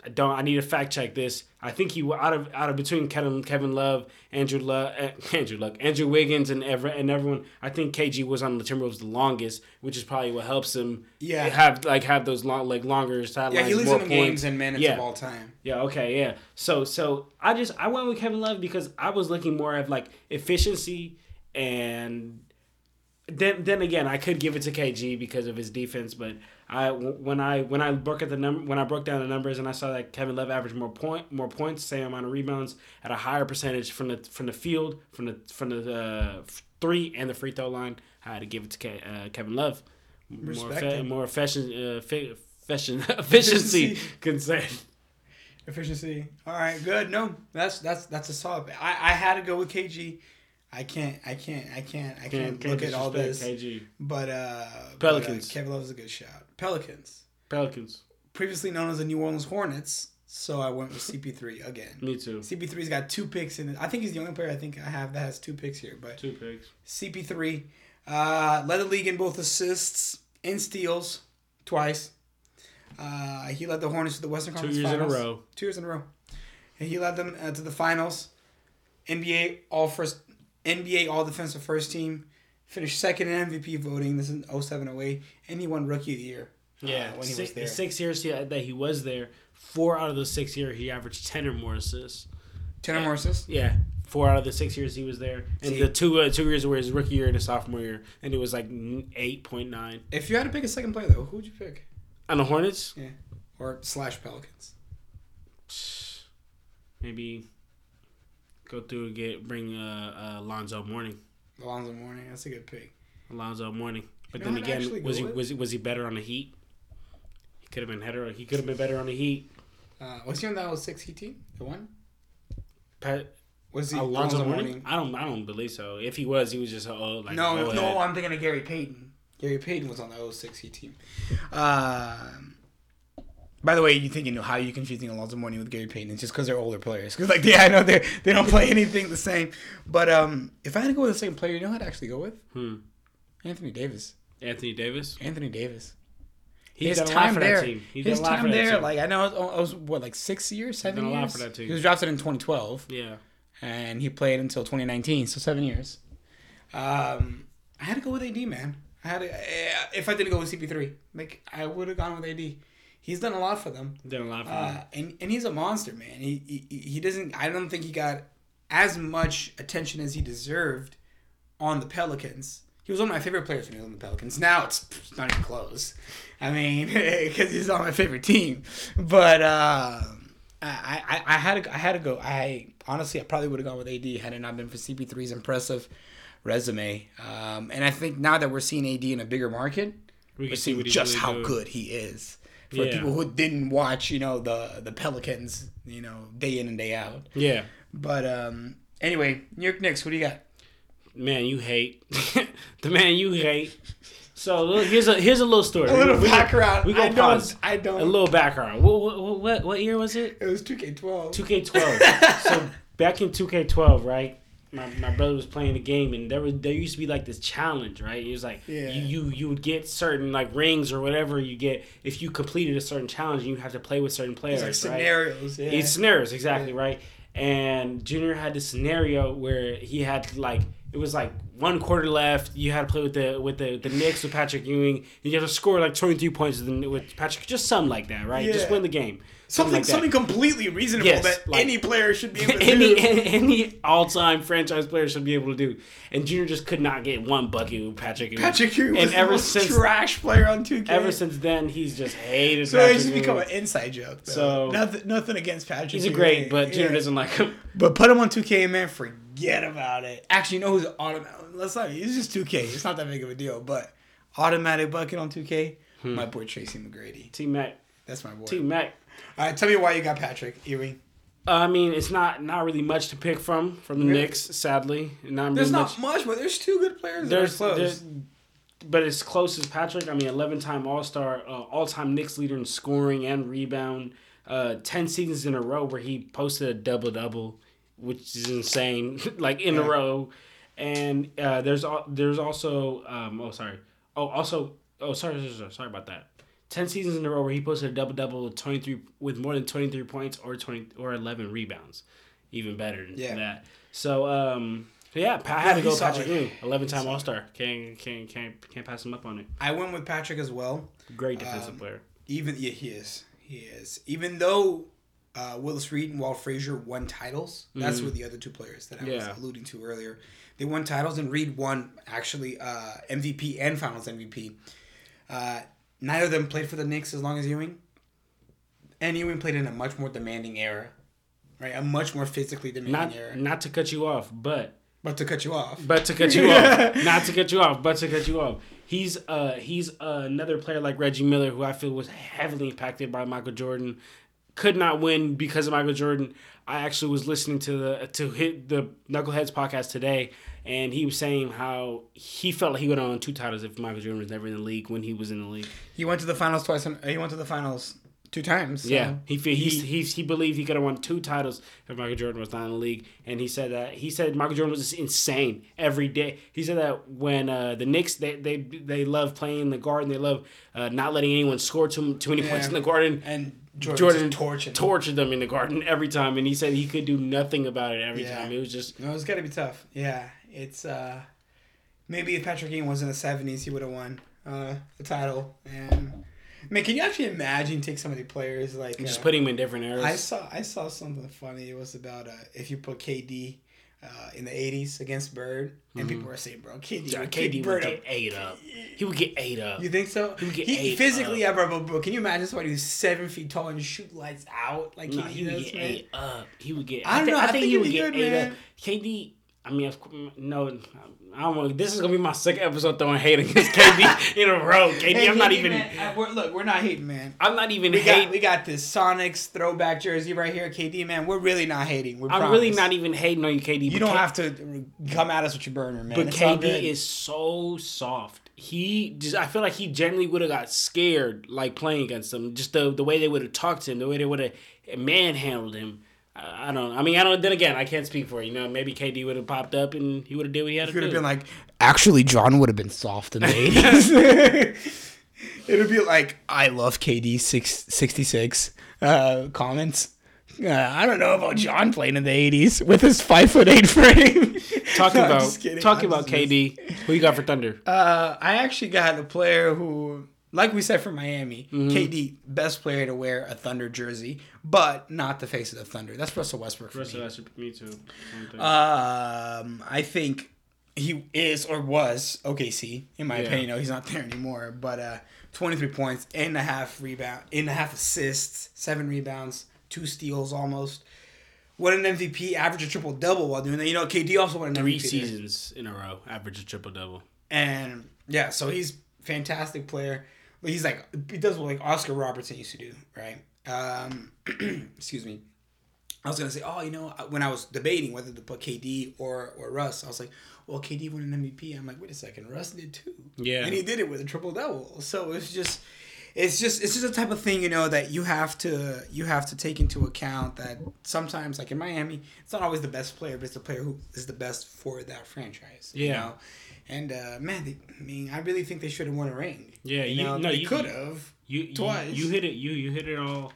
I don't, I need to fact check this. I think he out of out of between Kevin Kevin Love, Andrew Love, eh, Andrew Luck, Andrew Wiggins, and ever and everyone. I think KG was on the Timberwolves the longest, which is probably what helps him. Yeah. have like have those long like longer sidelines. Yeah, he leads more in the games. and minutes Yeah. of all time. Yeah, okay, yeah. So so I just I went with Kevin Love because I was looking more at like efficiency and then then again I could give it to KG because of his defense, but I when I when I broke at the number when I broke down the numbers and I saw that Kevin Love averaged more point more points, same amount of rebounds at a higher percentage from the from the field from the from the uh, three and the free throw line, I had to give it to Ke- uh, Kevin Love. More him. more efficient uh, efficient efficiency concern. Efficiency. All right, good. No, that's that's that's a solid. I I had to go with KG. I can't. I can't. I can't. I can't, look at all this. KG. But uh, Pelicans. But, uh, Kevin Love is a good shout. Pelicans, Pelicans. previously known as the New Orleans Hornets. So I went with CP3 again. Me too. CP3's got two picks in it. I think he's the only player I think I have that has two picks here. But Two picks. CP3 uh, led the league in both assists and steals twice. Uh, he led the Hornets to the Western Conference Two years in a row. Two years in a row. And he led them uh, to the finals. NBA All First, NBA All Defensive First Team. Finished second in MVP voting. This is 0708. And he won Rookie of the Year. uh, Yeah, when he six, was there. six years he, that he was there, four out of those six years he averaged ten or more assists. Ten or more assists. Yeah, four out of the six years he was there, and See- the two uh, two years were his rookie year and his sophomore year, and it was like eight point nine. If you had to pick a second player though, who would you pick? On the Hornets, Yeah, or slash Pelicans. maybe go through and get bring uh, uh, Alonzo Mourning. Alonzo Mourning. That's a good pick. Alonzo Mourning, but You then what I'd actually again, was he was he, was he better on the Heat? He could have been better. He could have been better on the Heat. Uh, was he on that 06 Heat team? The one? Pat, Was he Alonzo Mourning? I don't. I don't believe so. If he was, he was just oh like no, no, I'm thinking of Gary Payton. Gary Payton was on the 06 Heat team. Um, by the way, you think you know how are you confusing Alonzo Mourning with Gary Payton? It's just because they're older players. Because like, yeah, I know they they don't play anything the same. But um, if I had to go with the same player, you know who I'd actually go with? Hmm. Anthony Davis. Anthony Davis. Anthony Davis. He's His done a lot time for there. that team. He's His done a lot time there, like I know, it was, what like six years, seven done a lot years. for that team. He was drafted in 2012. yeah. and he played until 2019, so seven years. Um, I had to go with AD, man. I had to, eh, if I didn't go with CP3, like I would have gone with AD. He's done a lot for them, Done a lot for uh, them. and and he's a monster, man. He, he he doesn't. I don't think he got as much attention as he deserved on the Pelicans. He was one of my favorite players when he was on the Pelicans. Now it's not even close. I mean, because he's on my favorite team. But uh, I, I I had to I had to go. I honestly I probably would have gone with AD had it not been for CP3's impressive resume. Um, and I think now that we're seeing AD in a bigger market, We but can see just really how good he is. For Yeah. people who didn't watch, you know, the the Pelicans, you know, day in and day out. Yeah. But um anyway, New York Knicks, what do you got? Man, you hate the man you hate. So here's a here's a little story. A little We- background. We I go don't- I don't- A little background. What what what, what year was it? It was 2K12. 2K12. so back in 2K12, right? My, my brother was playing the game, and there was there used to be like this challenge, right? It was like Yeah. you, you you would get certain like rings or whatever you get if you completed a certain challenge, and you have to play with certain players. It's like right? scenarios. Yeah. It's scenarios, exactly, right? And Junior had this scenario where he had like it was like one quarter left. You had to play with the with the, the Knicks with Patrick Ewing. You have to score like twenty three points with, Patrick, just something like that, right? Just win the game. something like something completely reasonable Yes, that like- any player should be able to any, do. any any all time franchise player should be able to do. And Junior just could not get one bucket with Patrick Ewing. Patrick Ewing was and ever since trash player on 2K. ever since then, he's just hated. so Patrick just become an inside joke. Though. So- nothing, nothing against Patrick. He's a great, but Junior Yeah. doesn't like him. But put him on 2K, man. Forget about it. Actually, you know who's automatic? Let's not. It's just 2K. It's not that big of a deal. But automatic bucket on 2K. Hmm. My boy Tracy McGrady. T Mac, That's my boy. T Mac. All right, tell me why you got Patrick Ewing. Uh, I mean, it's not not really much to pick from from the Really? Knicks. Sadly, not There's really not much, but there's two good players. There's, that are close. there's, but as close as Patrick. I mean, eleven time All Star, uh, all time Knicks leader in scoring and rebound. Uh, ten seasons in a row where he posted a double double, which is insane. like in a row, and uh, there's al- there's also um, oh sorry oh also oh sorry sorry, sorry sorry about that. Ten seasons in a row where he posted a double double with twenty three with more than twenty three points or twenty or eleven rebounds, even better than Yeah. that. So um, yeah, I had to go. Patrick Ewing, eleven time All Star. Can't can't can't can't pass him up on it. I went with Patrick as well. Great defensive Um, player. Even yeah, he is. He is. Even though uh, Willis Reed and Walt Frazier won titles, that's who the other two players that I Mm. Yeah. was alluding to earlier. They won titles, and Reed won actually uh, MVP and Finals MVP. Uh, neither of them played for the Knicks as long as Ewing. And Ewing played in a much more demanding era, right? A much more physically demanding Not era. not to cut you off, but But to cut you off, but to cut you off, not to cut you off, but to cut you off. He's uh he's uh, another player like Reggie Miller who I feel was heavily impacted by Michael Jordan. Could not win because of Michael Jordan. I actually was listening to the to hit the Knuckleheads podcast today, and he was saying how he felt like he would have won two titles if Michael Jordan was never in the league when he was in the league. he went to the finals twice. And, he went to the finals two times. so Yeah, he he he- he he believed he could have won two titles if Michael Jordan was not in the league, and he said that he said Michael Jordan was just insane every day. He said that when uh, the Knicks they they they love playing in the garden, they love uh, not letting anyone score too too many points in the garden. and Jordan, Jordan torching. tortured them in the garden every time, and he said he could do nothing about it every Yeah. time. It was just No, it's got to be tough. Yeah, it's uh, maybe if Patrick Ewing was in the seventies, he would have won uh, the title. And man, can you actually imagine take some of the players like just uh, putting him in different eras. I saw I saw something funny. It was about uh, if you put KD uh, in the '80s against Bird, and people were saying, "Bro, KD, would KD kick would Bird get up." ate up. He would get ate up. You think so? He would get He, ate physically, up. yeah, bro, bro, bro. Can you imagine somebody who's seven feet tall and shoot lights out like No, KD he would does, get man? ate up. He would get. I don't thi- know. I think he he'd get good, ate man. up. KD. I mean, of, course, no, I don't want. This is gonna be my second episode throwing hate against KD in a row. KD, Hey, I'm not even. man, we're, look, we're not hating, man. I'm not even We hating. got, we got this Sonics throwback jersey right here, KD man. We're really not hating. We I'm really not even hating on you, KD. You don't K- have to come at us with your burner, man. But It's KD is so soft. He just I feel like he generally would have got scared like playing against them. Just the the way they would have talked to him, the way they would have manhandled him. I don't. I mean, I don't. Then again, I can't speak for it. You know, maybe KD would have popped up and he would have did what he had He to do. have been like, actually, John would have been soft in the 80s. it would be like, I love KD six, 66 uh, comments. Uh, I don't know about John playing in the 80s with his five foot eight frame. talking No, about talking about KD. Who you got for Thunder? Uh, I actually got a player who, like we said for Miami, Mm-hmm. KD, best player to wear a Thunder jersey, but not the face of the Thunder. That's Russell Westbrook for me. Westbrook, me too. Um, I think he is or was OKC in my Yeah. opinion. No, he's not there anymore. But uh, twenty three points, eight and a half rebound, eight and a half assists, seven rebounds, two steals almost. Won an MVP, average a triple double while doing that. You know, KD also won an Three MVP there. seasons in a row, average a triple double. and yeah, so he's fantastic player. He's like he does what like Oscar Robertson used to do, right? Um, excuse me. I was gonna say, oh, you know, when I was debating whether to put KD or or Russ, I was like, well, KD won an MVP. I'm like, wait a second, Russ did too. Yeah. and he did it with a triple double. So it's just, it's just, it's just a type of thing, you know, that you have to you have to take into account that sometimes, like in Miami, it's not always the best player, but it's the player who is the best for that franchise. You Yeah. know? And uh, man, they, I mean, I really think they should have won a ring. Yeah, you, you- know, no, they could have. You you- Twice. You, hit it. You you hit it all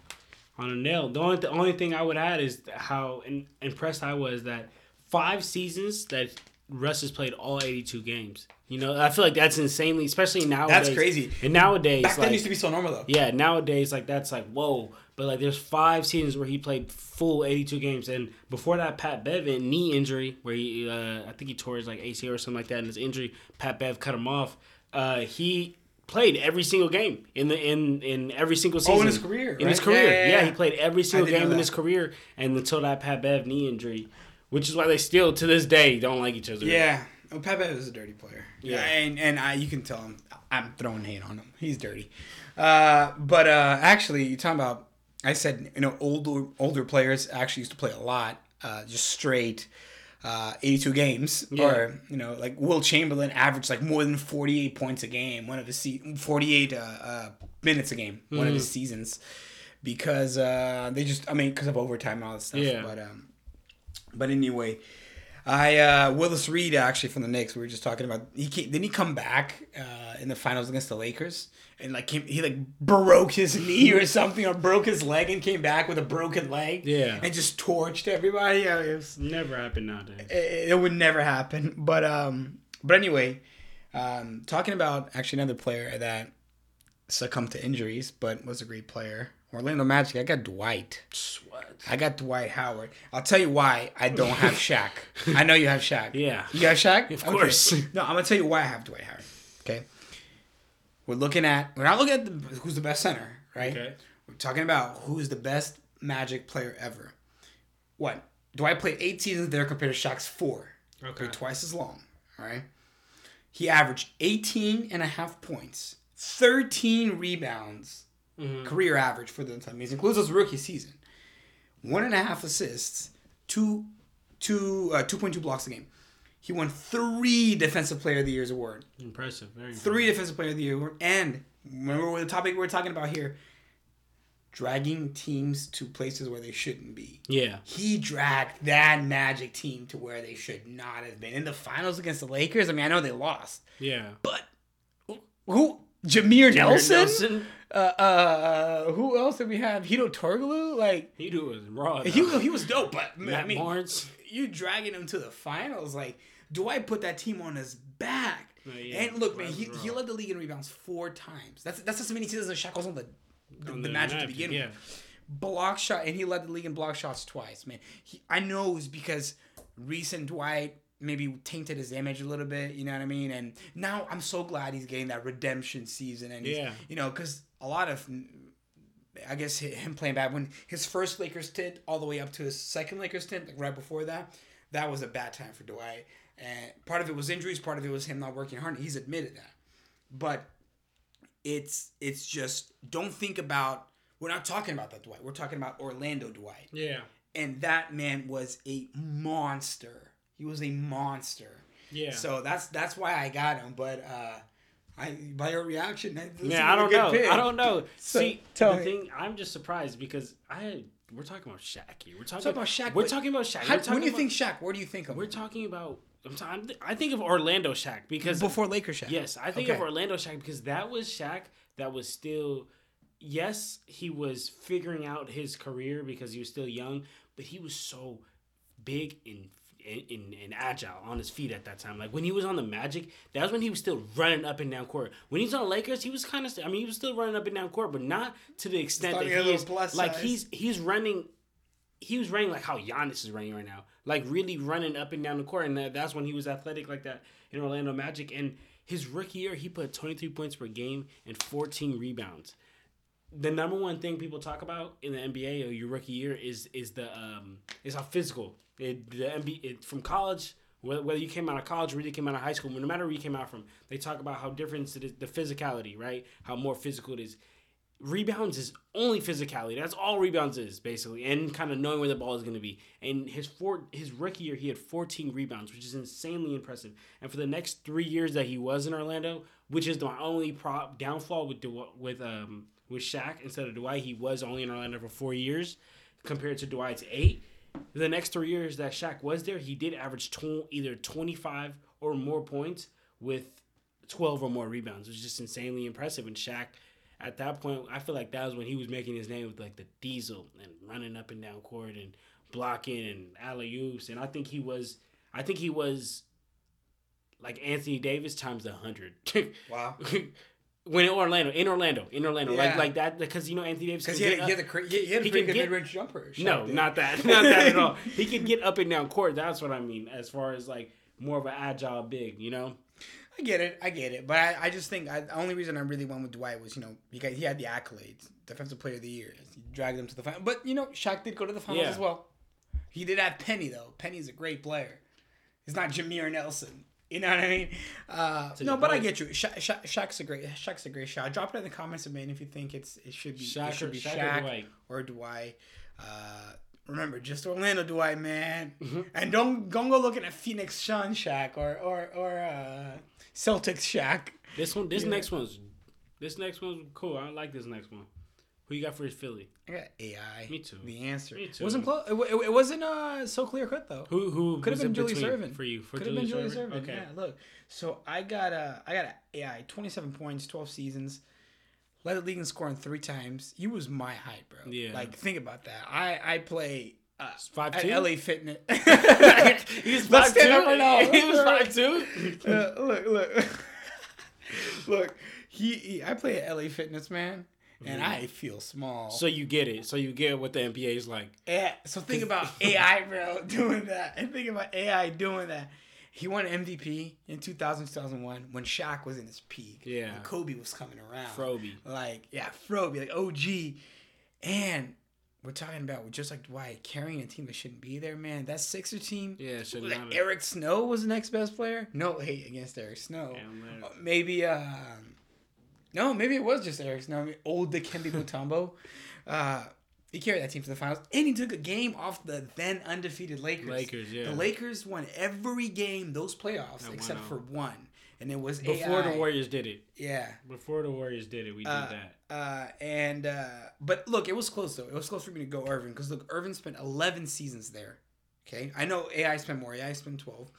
on a nail. The only the only thing I would add is how in, impressed I was that five seasons that Russ has played all eighty two games. You know, I feel like that's insanely, especially nowadays. That's crazy. And nowadays, Back then like, used to be so normal though. yeah, nowadays like that's like whoa. But like there's five seasons where he played full 82 games, and before that, Pat Bev knee injury where he uh, I think he tore his like ACL or something like that, and his injury, Pat Bev cut him off. Uh, he played every single game in the in in every single season Oh, in his career, In his career, Yeah, yeah, yeah. he played every single game in his career, and until that Pat Bev knee injury, which is why they still to this day don't like each other. Yeah. Well, Pepe is a dirty player. Yeah. Yeah. And and I, you can tell him I'm throwing hate on him. He's dirty. Uh, but uh, actually, you talking about? I said you know older older players actually used to play a lot, uh, just straight. Uh, 82 games, Yeah. or you know, like Wilt Chamberlain averaged like more than 48 points a game, one of his se- 48 uh, uh, minutes a game, one of his Mm. seasons, because uh, they just, I mean, because of overtime and all that stuff. Yeah. But um, but anyway, I uh, Willis Reed actually from the Knicks. We were just talking about. He came, didn't he come back uh, in the finals against the Lakers and like came, he like broke his knee or something or broke his leg and came back with a broken leg. Yeah. and just torched everybody. Yeah, it, was, never happened nowadays. it, it would never happen. But um, but anyway, um, talking about actually another player that succumbed to injuries but was a great player. Orlando Magic. I got Dwight. I got Dwight Howard. I'll tell you why I don't have Shaq. I know you have Shaq. Yeah. You got Shaq? Of Okay. course. No, I'm gonna tell you why I have Dwight Howard. Okay. We're looking at we're not looking at the, who's the best center, right? Okay. We're talking about who's the best Magic player ever. What? Dwight played eight seasons there compared to Shaq's four. Okay. Played twice as long. All right. He averaged 18 and a half points, 13 rebounds, career average for the time. He includes his rookie season. One and a half assists, two, two, uh, 2.2 blocks a game. He won three Defensive Player of the Year's award, Impressive. Very three Defensive Player of the Year award, and remember what the topic we're talking about here: dragging teams to places where they shouldn't be. Yeah. He dragged that Magic team to where they should not have been in the finals against the Lakers. I mean, I know they lost, Yeah. but who? Jameer, Nelson. Nelson? Uh, uh, who else did we have? Hedo Turkoglu. Like He was raw. he, he was dope, but Matt I mean, Barnes. you dragging him to the finals. Like, do I put that team on his back? Uh, yeah, and look, man, he, he led the league in rebounds four times. That's that's as many seasons as Shaq was on the the, On the the Magic to begin yeah. with. Block shot, and he led the league in block shots twice. Man, he, I know it's because recent Dwight maybe tainted his image a little bit. You know what I mean? And now I'm so glad he's getting that redemption season. And Yeah. you know, because a lot of I guess him playing bad when his first Lakers stint all the way up to his second Lakers stint, like right before that, that was a bad time for Dwight. And part of it was injuries, part of it was him not working hard. He's admitted that. But it's it's just don't think about we're not talking about that Dwight. We're talking about Orlando Dwight. Yeah. And that man was a monster. He was a monster. Yeah. So that's that's why I got him. But uh I by your reaction, Yeah, I don't know. pick. I don't know. So, See, tell the me. thing, I'm just surprised because I we're talking about Shaq here. We're talking Talk about Shaq. We're talking about Shaq. how- talking when you about- think Shaq, where do you think of? we're talking about, I'm t- I'm, I think of Orlando Shaq because before Lakers Shaq. Yes, I think Okay. of Orlando Shaq because that was Shaq that was still yes, he was figuring out his career because he was still young, but he was so big and and, and agile on his feet at that time. Like when he was on the Magic, that was when he was still running up and down court. When he's on the Lakers, he was kind of I mean, he was still running up and down court, but not to the extent that he had a he little is plus like size. he's he's running he was running like how Giannis is running right now, like really running up and down the court, and that, that's when he was athletic like that in Orlando Magic. And his rookie year, he put 23 points per game and 14 rebounds. The number one thing people talk about in the NBA or your rookie year is is the um is how physical. It, the NBA it, from college Whether, you came out of college or you came out of high school, no matter where you came out from, they talk about how different it is, the physicality, right? How more physical it is. Rebounds is only physicality. That's all rebounds is basically, and kind of knowing where the ball is going to be. And his four, his rookie year, he had 14 rebounds, which is insanely impressive. And for the next three years that he was in Orlando, which is my only prop downfall with Du- with um with Shaq instead of Dwight, he was only in Orlando for four years compared to Dwight's eight. The next three years that Shaq was there, he did average tw- either 25 or more points with 12 or more rebounds. It was just insanely impressive. And Shaq, at that point, I feel like that was when he was making his name with like the diesel and running up and down court and blocking and alley oops. And I think he was, I think he was like Anthony Davis times a hundred. Wow. when in Orlando, in Orlando, in Orlando, like Yeah. like that, because you know Anthony Davis. Because he, had- he had the he, had a he pretty good mid range jumper. No, not that, not that at all. He could get up and down court. That's what I mean, as far as like more of an agile big, you know. I get it. I get it. But I, I just think I, the only reason I really went with Dwight was, you know, because he had the accolades, defensive player of the year. He dragged them to the final. But, you know, Shaq did go to the finals Yeah. as well. He did have Penny, though. Penny's a great player. He's not Jameer Nelson. You know what I mean? Uh, no, but I get you. Sha- Sha- Shaq's a great. Shaq's a great shot. Drop it in the comments, man, if you think it's it should be Shaq it should or- be Shaq or Dwight? or Dwight. Uh, remember, just Orlando Dwight, man, Mm-hmm. and don't don't go looking at Phoenix Sean Shaq or or or uh, Celtics Shaq. This one, this next one's, this next one's cool. I like this next one. Who you got for his Philly? I got AI. Me too. The answer. Me too. It wasn't close. It, it, it wasn't uh, so clear cut though. Who who Could have been in Julius between for you? For Could have been Julius Julius Okay. Yeah, look. So I got a I got a AI, twenty seven points, twelve seasons. Led the league in scoring three times. He was my height, bro. Yeah. Like think about that. I I play uh, Five at two? LA Fitness. He was Let's five stand two. up right now. He was five two. Uh, look, look, look. He, he, I play at LA Fitness, man, and I feel small. So you get it. So you get what the NBA is like. Yeah, so think about AI, bro, doing that. And think about AI doing that. He won MVP in 2000, 2001 when Shaq was in his peak. Yeah. Kobe was coming around. Froby. Like, yeah, Froby, like OG. And we're talking about just like Dwight carrying a team that shouldn't be there, man. That Sixer team. Yeah, should like not Eric Snow was the next best player. No hate against Eric Snow. Right. Uh, Maybe um, no, maybe it was just Eric Snow. I mean, old Dikembe Mutombo. Uh, he carried that team to the finals, and he took a game off the then undefeated Lakers. Lakers, yeah. The Lakers won every game those playoffs That except for one, and it was Before AI. the Warriors did it. Yeah. Before the Warriors did it, we did Uh, that. uh, and uh, but look, it was close though. It was close for me to go Erving because look, Erving spent 11 seasons there. Okay, I know AI spent more. AI spent 12,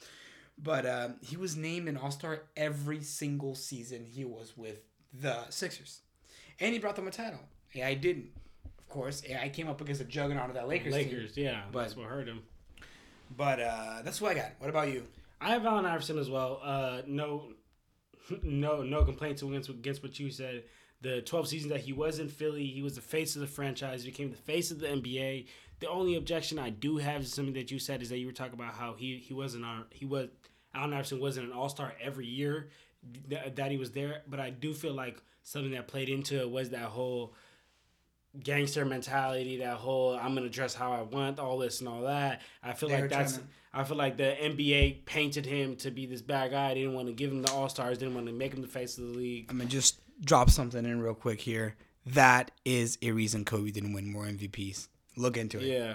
but um, he was named an All Star every single season he was with the Sixers, and he brought them a title. Yeah, I didn't, of course. I came up against a juggernaut of that Lakers, Lakers, team. yeah, But- that's what hurt him. But uh, that's what I got. What about you? I have Allen Iverson as well. Uh, no, no, no complaints against against what you said. The 12 seasons that he was in Philly, he was the face of the franchise, became the face of the NBA. The only objection I do have is something that you said is that you were talking about how he he wasn't on he was Allen Iverson wasn't an All Star every year th- that he was there, but I do feel like something that played into it was that whole gangster mentality, that whole I'm gonna dress how I want, all this and all that. I feel They like that's to- I feel like the NBA painted him to be this bad guy. They didn't want to give him the All Stars, didn't want to make him the face of the league. I'm gonna just drop something in real quick here. That is a reason Kobe didn't win more MVPs. Look into it. Yeah.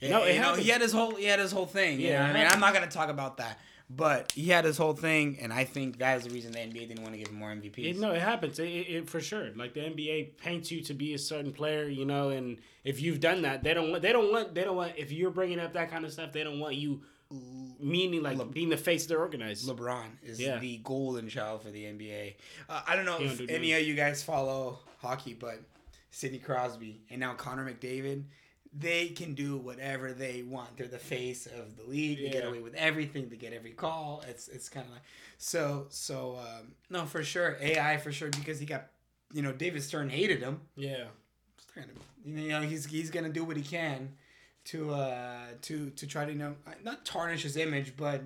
Yeah, No, it you know, he had his whole he had his whole thing. Yeah, Yeah, it I mean, I'm not gonna talk about that, but he had his whole thing, and I think that is the reason the NBA didn't want to give him more MVPs. It, no, it happens. It, it, it- for sure. Like the NBA paints you to be a certain player, you know, and if you've done that, they don't want. They don't want. They don't want. If you're bringing up that kind of stuff, they don't want you. Meaning like being the face of the organized. LeBron is Yeah. the golden child for the NBA. Uh, I don't know if do any of you guys follow hockey, but Sidney Crosby and now Connor McDavid, they can do whatever they want. They're the face of the league. They get away with everything. They get every call. It's it's kind of like so so. Um, no, for sure AI for sure because he got you know David Stern hated him. Yeah. Stern, You know he's he's gonna do what he can to uh to to try to you know not tarnish his image, but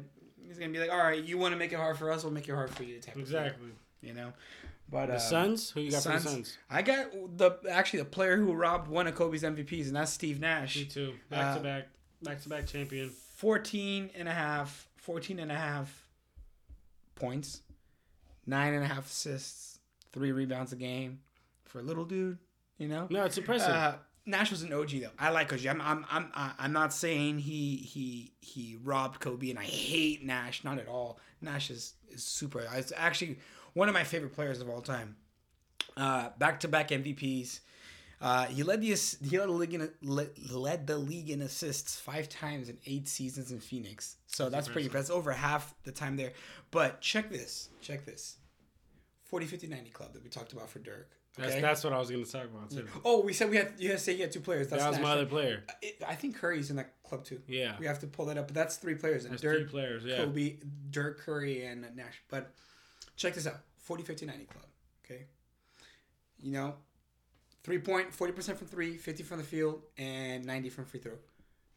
he's gonna be like, all right, you want to make it hard for us, we'll make it hard for you. To type of thing, Exactly. you know. But The uh, Suns. Who you got for the Suns. Suns? I got the actually the player who robbed one of Kobe's MVPs, and that's Steve Nash. Me too. Back Uh, to back. Back to back champion. 14 and a half, 14 and a half points, nine and a half assists, three rebounds a game for a little dude. You know, No, it's impressive. Uh, Nash was an OG though. I like OG. I'm I'm I'm I- I'm not saying he he he robbed Kobe, and I hate Nash. Not at all. Nash is is super. It's actually one of my favorite players of all time. Uh, back to back MVPs. Uh, he led the he led the league in led, the league in assists five times in eight seasons in Phoenix. So that's, pretty impressive. That's over half the time there. But check this. Check this. 40 50 90 club that we talked about for Dirk. That's Okay. that's what I was gonna talk about too. Oh, we said we had you had to say you had two players. That's That was my other player. It- I think Curry's in that club too. Yeah. We have to pull that up, but that's three players. And That's Dirk, three players, yeah. Kobe, Dirk, Curry, and Nash. But check this out: 40, 50, 90 club. Okay. You know, three point, 40% from three, 50 from the field, and 90 from free throw.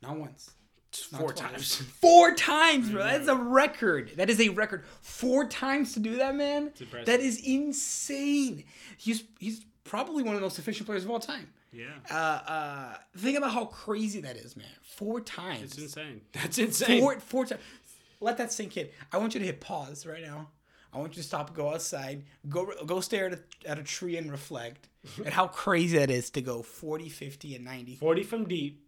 Not once. Not Four twice. times. Four times, bro. That's a record. That is a record. Four times to do that, man. impressive. That is insane. He's he's probably one of the most efficient players of all time. Yeah. Uh, uh, think about how crazy that is, man. Four times. It's insane. That's insane. Four, four times. Let that sink in. I want you to hit pause right now. I want you to stop, go outside, go go stare at a, at a tree and reflect at how crazy that is to go 40, 50, and 90. 40 from deep,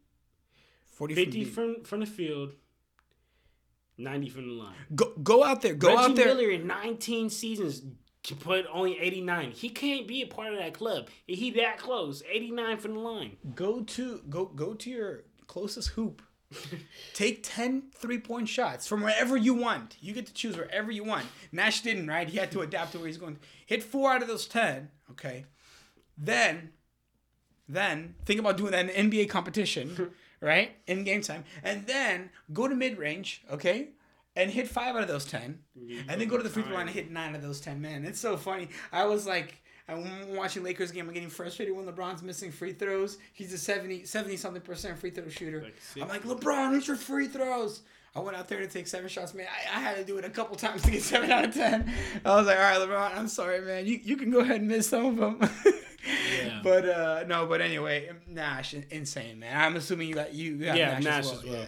40, 50 from, from from the field, 90 from the line. go, go out there. Go Reggie out there. Miller in 19 seasons can put only 89. He can't be a part of that club. He that close. 89 from the line. Go to go go to your closest hoop. Take 10 three-point shots from wherever you want. You get to choose wherever you want. Nash didn't, right? He had to adapt to where he's going. Hit 4 out of those 10, okay? Then then think about doing that in NBA competition, right? In game time. And then go to mid-range, okay? And hit 5 out of those 10. And then go to the free throw line and hit 9 of those 10. Man, it's so funny. I was like I'm watching Lakers game. I'm getting frustrated when LeBron's missing free throws. He's a 70, 70 something percent free throw shooter. Like I'm like, LeBron, hit your free throws. I went out there to take seven shots, man. I, I had to do it a couple times to get seven out of ten. I was like, all right, LeBron, I'm sorry, man. You you can go ahead and miss some of them. Yeah. But uh no, but anyway, Nash, insane, man. I'm assuming you got you got Yeah, Nash, Nash as well. as well. Yeah.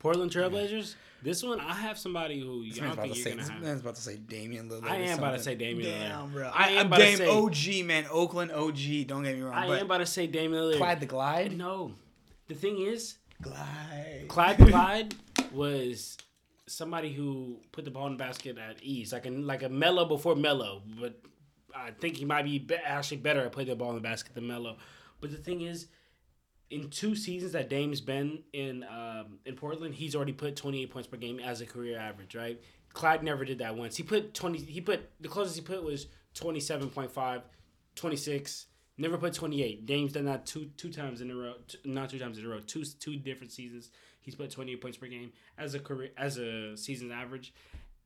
Portland Trailblazers. This one, I have somebody who This y'all about think to you're say, gonna this have. man's about to say Damian Lillard. I am about to say Damian Lillard. Damn, bro. I I, am about to Dame say- OG, man. Oakland OG. Don't get me wrong. I am about to say Damian Lillard. Clyde the Glide. No, the thing is, Glide. Clyde Clyde was somebody who put the ball in the basket at ease, like a like a Melo before Melo, but I think he might be, be actually better at putting the ball in the basket than Melo. But the thing is, in two seasons that Dame's been in um, in Portland, he's already put 28 points per game as a career average, right? Clyde never did that once. He put 20. He put the closest he put was 27.5, 26. Never put 28. Dame's done that two two times in a row. T- not two times in a row. Two two different seasons. He's put 28 points per game as a career as a season average.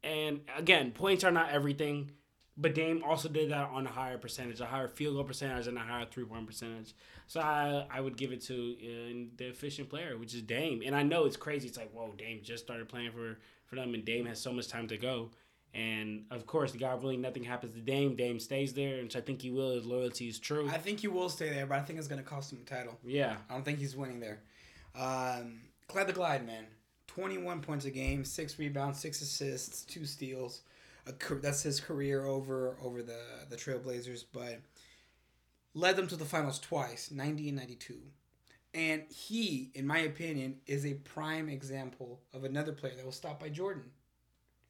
And again, points are not everything. But Dame also did that on a higher percentage, a higher field goal percentage, and a higher three point percentage. So I I would give it to uh, the efficient player, which is Dame. And I know it's crazy. It's like whoa, Dame just started playing for for them, and Dame has so much time to go. And of course, God willing, nothing happens to Dame. Dame stays there, which I think he will. His loyalty is true. I think he will stay there, but I think it's gonna cost him a title. yeah, I don't think he's winning there. Um, Clyde the Glide, man. 21 points a game, six rebounds, six assists, two steals. A, that's his career over over the the Trailblazers, but led them to the finals twice, 90 and 92. And he, in my opinion, is a prime example of another player that was stopped by Jordan.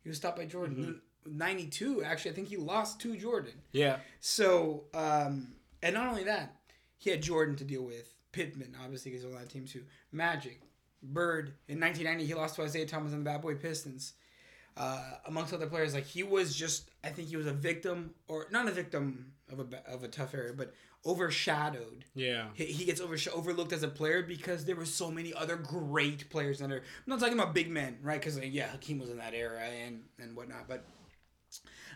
He was stopped by Jordan. 92, actually, I think he lost to Jordan. yeah. So, um, and not only that, he had Jordan to deal with. Pippen, obviously, he's on that team too. Magic, Bird. In 1990, he lost to Isiah Thomas and the Bad Boy Pistons. Uh, amongst other players, like he was just, I think he was a victim, or not a victim of a of a tough area, but overshadowed. Yeah. He, he gets oversh- overlooked as a player because there were so many other great players under. I'm not talking about big men, right? Because like, yeah, Hakeem was in that era and and whatnot, but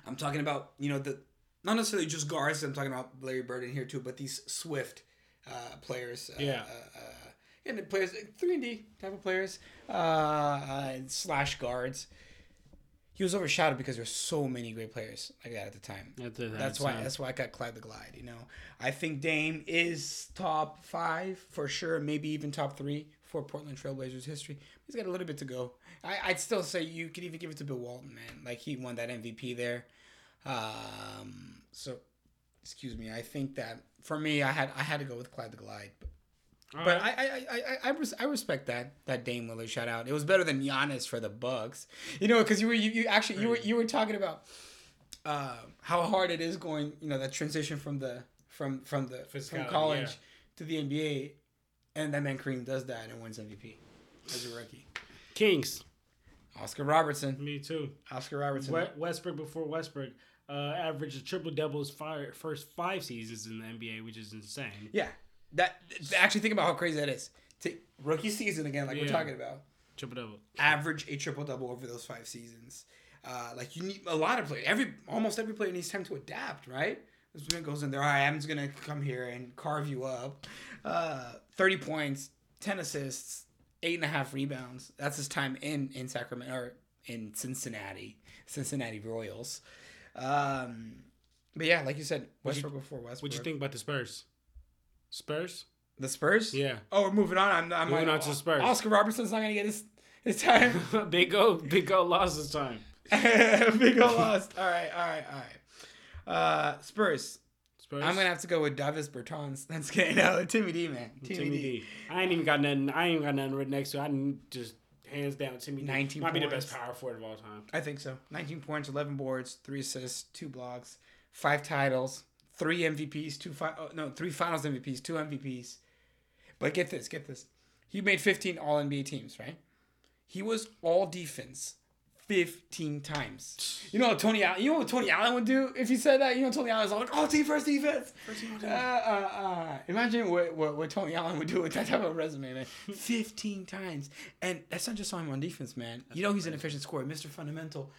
I'm talking about you know the not necessarily just guards. I'm talking about Larry Bird in here too, but these swift uh, players. Uh, Yeah. Uh, uh, and the players, three and D type of players, uh, uh, slash guards. He was overshadowed because there's so many great players like that at the time. At the- that that's why. time. That's why I got Clyde the Glide. You know, I think Dame is top five for sure, maybe even top three for Portland Trailblazers history. He's got a little bit to go. I, I'd still say you could even give it to Bill Walton, man. Like he won that MVP there. Um, so, excuse me. I think that for me, I had I had to go with Clyde the Glide. But, but I, I, I, I, I, res- I respect that that Dame Lillard shout out. It was better than Giannis for the Bucks. You know, because you were you, you actually you were you were talking about uh, how hard it is going. You know, that transition from the from from the from college yeah. to the NBA, and that man Kareem does that and wins MVP as a rookie. Kings. Oscar Robertson. Me too. Oscar Robertson. We- Westbrook before Westbrook uh, averaged a triple doubles fi- first five seasons in the NBA, which is insane. Yeah. That actually think about how crazy that is. To rookie season again, like we're talking about. Triple double. Average a triple double over those five seasons. Uh, like you need a lot of players. Every almost every player needs time to adapt, right? This man goes in there. All right, I'm just gonna come here and carve you up. Uh, Thirty points, ten assists, eight and a half rebounds. That's his time in in Sacramento or in Cincinnati, Cincinnati Royals. Um, but yeah, like you said, you- Westbrook before Westbrook. What'd you think about the Spurs? Spurs? The Spurs? Yeah. Oh, we're moving on. I'm, I'm Moving like, on to the Spurs. Oscar Robertson's not gonna get his his time. Big O, Big O lost his time. Big ol' lost. All right, all right, all right. Uh, Spurs. Spurs. I'm gonna have to go with Davis Bertans. That's good. No, Timmy D, man. Timmy, Timmy D. D. I ain't even got nothing. I ain't even got nothing written next to. it. I just hands down Timmy D. 19 Might be the best power forward of all time. I think so. 19 points, 11 boards, three assists, two blocks, five titles, three MVPs, two fi- oh, no, three Finals MVPs, two MVPs. But get this, get this. He made 15 All NBA teams, right? He was All Defense 15 times. You know what Tony Allen? You know what Tony Allen would do if he said that? You know Tony Allen's all like, "All team first defense." Uh, uh, uh, imagine what, what what Tony Allen would do with that type of resume, man. 15 times, and that's not just on him on defense, man. you know he's an efficient scorer, Mr. Fundamental.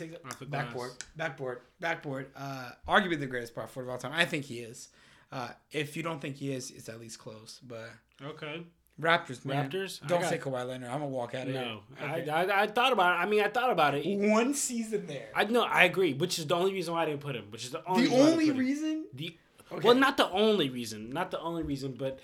Take Off the the glass. backboard, backboard, backboard. Uh, arguably the greatest power forward of all time. I think he is. Uh, if you don't think he is, it's at least close. But Okay. Raptors, man. Raptors? Don't got- say Kawhi Leonard. I'm gonna walk out of No, here. Okay. I, I I thought about it. I mean, I thought about it. one season there. I know. I agree. Which is the only reason why I didn't put him. Which is the only the reason only didn't put him. reason. The Okay. well, not the only reason. Not the only reason, but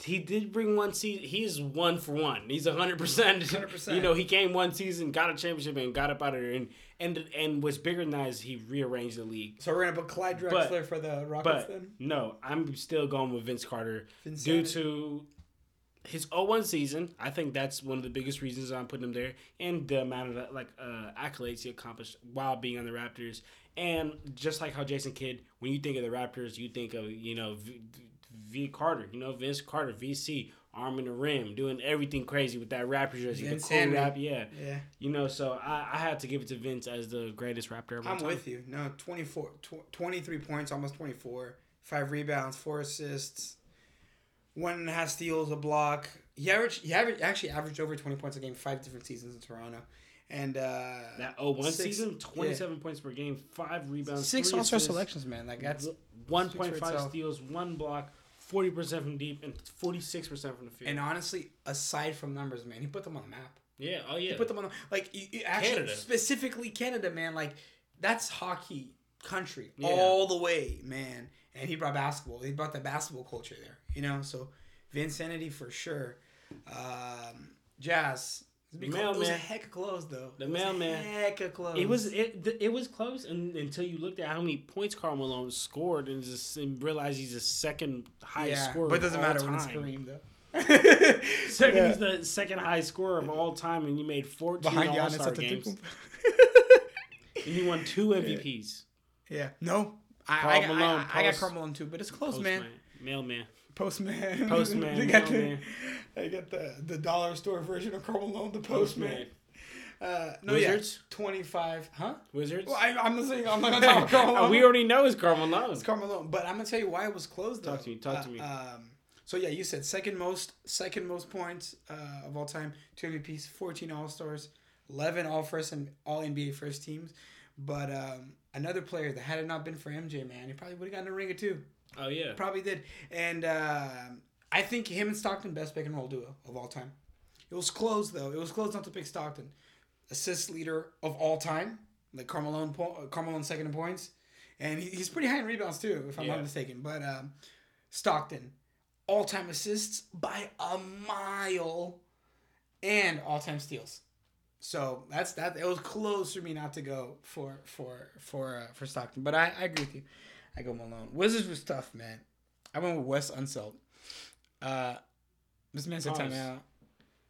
he did bring one season. He's one for one. He's hundred percent. 100%. You know, he came one season, got a championship, and got up out of there. And and and what's bigger than that is he rearranged the league. So we're gonna put Clyde But- Drexler for the Rockets But then. no, I'm still going with Vince Carter Vince due to his 01 season. I think that's one of the biggest reasons I'm putting him there, and the amount of like uh, accolades he accomplished while being on the Raptors. And just like how Jason Kidd, when you think of the Raptors, you think of you know V, v Carter, you know Vince Carter, VC, arming the rim, doing everything crazy with that Raptors jersey, the cool Henry. rap, yeah. Yeah, You know, so I, I had to give it to Vince as the greatest all I'm time. with you. No, 24, tw- 23 points, almost 24. Five rebounds, four assists, one and a half steals, a block. He averaged, he averaged, actually averaged over 20 points a game five different seasons in Toronto. And uh, That 01 Six- season, 27 points per game, five rebounds, six All Star selections, man. Like that's one point five steals, one block, forty percent from deep, and forty six percent from the field. and honestly, aside from numbers, man, he put them on the map. yeah, oh yeah, He put them on the like you, you actually Canada. specifically Canada, man. Like that's hockey country Yeah. all the way, man. And he brought basketball. He brought the basketball culture there, you know. So Vincenity for sure. Um, Jazz. It was, Mailman. it was a heck of close though. The It was a mailman. Heck of close. it was it it was close and, until you looked at how many points Karl Malone scored and just and realized he's the second highest yeah, scorer. but it doesn't matter when it's. Kareem though. Second, Yeah. he's the second highest scorer of all time, and you made fourteen behind All Giannis Star at the games, and he won two MVPs. yeah, no. I, Karl I, got- Malone, I, I got Karl Malone too, but it's close, man. mailman. Postman. Postman, they got the, they got the the dollar store version of Karl Malone, the Postman. Postman. Uh, no, Wizards? yeah, twenty five. Huh? Wizards. Well, I, I'm not saying I'm not talk about Karl Uh, we already know it's Karl Malone. it's Karl Malone, but I'm gonna tell you why it was closed. Though. Talk to me, talk to Uh, me. Um, so yeah, you said second most, second most points uh, of all time, two MVPs, 14 All Stars, 11 All First and All NBA First teams. But um, another player that had it not been for MJ, man, he probably would have gotten a ring or two. Oh yeah. Probably did. And um I think him and Stockton best pick and roll duo of all time. It was close though. It was close not to pick Stockton. Assist leader of all time, like Carmelo, po- Carmelo second in points, and he, he's pretty high in rebounds too, if I'm Yeah. not mistaken. But um, Stockton, all time assists by a mile, and all time steals. So that's that. It was close for me not to go for for for uh, for Stockton, but I, I agree with you. I go Malone. Wizards was tough, man. I went with Wes Unseld. Uh, this man said Pause. timeout.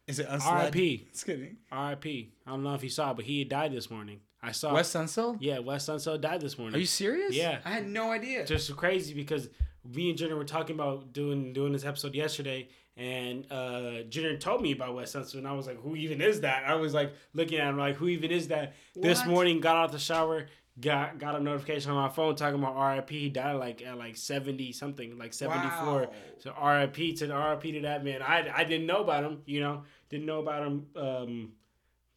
Is it Unseld? R.I.P.. Just kidding. R.I.P. I don't know if you saw, but he died this morning. I saw. Wes Unseld? Yeah, Wes Unseld died this morning. Are you serious? Yeah. I had no idea. just crazy because me and Jenner were talking about doing doing this episode yesterday, and uh Jenner told me about Wes Unseld, and I was like, "Who even is that?" I was like looking at him like, "Who even is that?" This morning, got out of the shower, got got a notification on my phone talking about RIP. He died like at like seventy something, like seventy four. Wow. So RIP to the RIP to that man. I I didn't know about him, you know, didn't know about him. Um,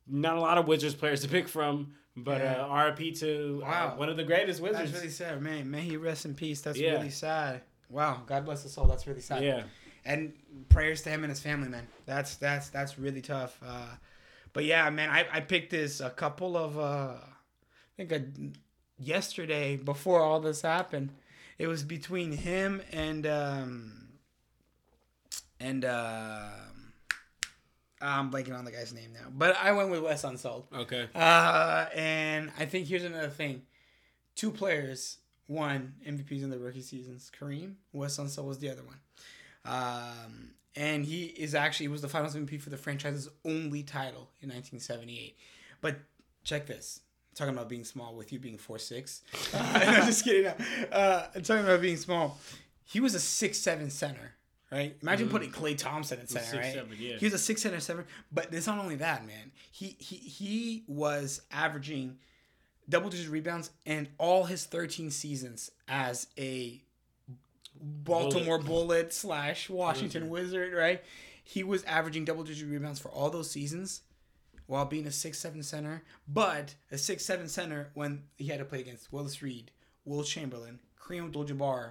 not a lot of Wizards players to pick from, but Yeah. uh, RIP to uh, one of the greatest Wizards. That's really sad, man. May he rest in peace. That's Yeah. really sad. Wow. God bless his soul. That's really sad. yeah. And prayers to him and his family, man. That's that's that's really tough. Uh, but yeah, man, I, I picked this a couple of uh, I think yesterday before all this happened. It was between him and um, and um, I'm blanking on the guy's name now. But I went with Wes Unseld. Okay. Uh, and I think here's another thing: two players won MVPs in the rookie seasons. Kareem Wes Unseld was the other one, um, and he is actually was the Finals MVP for the franchise's only title in 1978. But check this: talking about being small with you being four six. Uh, no, just kidding. Uh, talking about being small, he was a six seven center. Right? Imagine putting Klay Thompson at center, right? 6'7", yeah. He was a six center seven, but it's not only that, man. He he he was averaging double digit rebounds in all his 13 seasons as a Baltimore Bullet, slash Washington Wizard, right? He was averaging double digit rebounds for all those seasons while being a six seven center, but a six seven center when he had to play against Willis Reed, Wilt Chamberlain, Kareem Abdul-Jabbar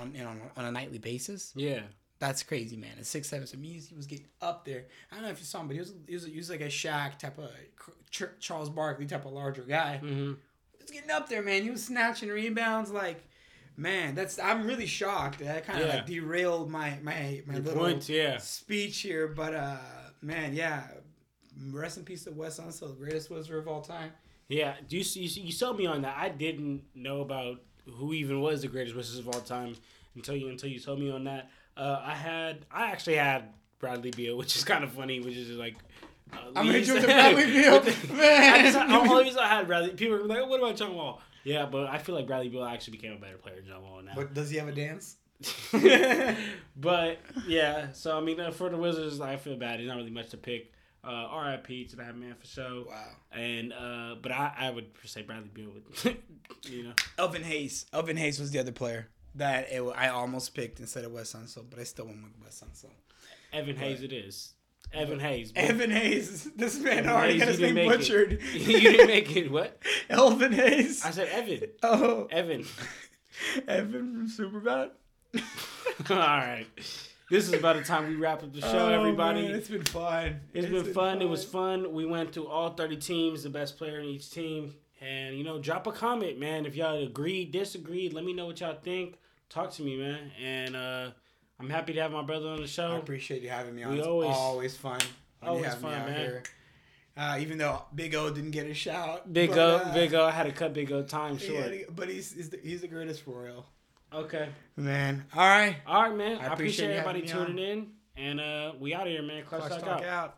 on, you know, on a nightly basis. Yeah. That's crazy, man. At six seven, so means he was getting up there. I don't know if you saw him, but he was he was, he was like a Shaq type of Ch- Charles Barkley type of larger guy. Mm-hmm. He was getting up there, man. He was snatching rebounds like, man. That's I'm really shocked. That kind of Yeah. like derailed my my my Your little points, yeah. speech here, but uh, man, yeah. Rest in peace to Wes Unseld, greatest wizard of all time. Yeah, do you, you you sold me on that? I didn't know about who even was the greatest wizard of all time until you until you told me on that. Uh, I had I actually had Bradley Beal, which is kind of funny, which is like. Uh, I'm gonna the Bradley Beal, man. I just, the only reason I had Bradley, people were like, "What about John Wall?" Yeah, but I feel like Bradley Beal actually became a better player than John Wall now. But does he have a dance? but yeah, so I mean, uh, for the Wizards, I feel bad. There's not really much to pick. Uh, R.I.P. to that man for sure. Wow. And uh, but I, I would say Bradley Beal would, you know. Elvin Hayes. Elvin Hayes was the other player that it, I almost picked instead of Wes Unseld, but I still went with Wes Unseld. Evan Hayes, it is. Evan Hayes. Evan Hayes. This man Evan already Hayes, got his you didn't name make it. butchered. you didn't make it. What? Elvin Hayes. I said Evan. oh, Evan. Evan from Superbad. All right. This is about the time we wrap up the show, everybody. Oh, man, it's been fun. It's been fun. It was fun. We went through all 30 teams, the best player in each team. And, you know, drop a comment, man. If y'all agree, disagree, let me know what y'all think. Talk to me, man. And uh, I'm happy to have my brother on the show. I appreciate you having me on. We it's always- always, fun. always fun, man. here. Uh, even though Big O didn't get a shout. Big but, O, uh, Big O. I had to cut Big O time short. to- but he's he's the, he's the greatest royal. Okay. Man. All right. All right, man. I I, appreciate, appreciate everybody having tuning in. And uh, we out of here, man. Clutch, Clutch Talk talk out.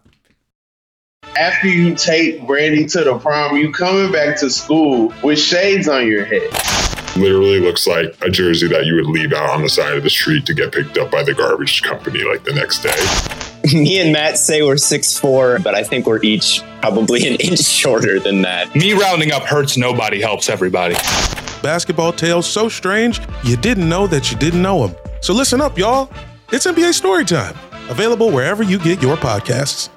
out. After you take Brandy to the prom, you coming back to school with shades on your head. literally looks like a jersey that you would leave out on the side of the street to get picked up by the garbage company like the next day. Me and Matt say we're 6'4, but I think we're each probably an inch shorter than that. Me rounding up hurts nobody, helps everybody. Basketball tales so strange you didn't know that you didn't know them. So listen up, y'all. It's NBA Storytime, available wherever you get your podcasts.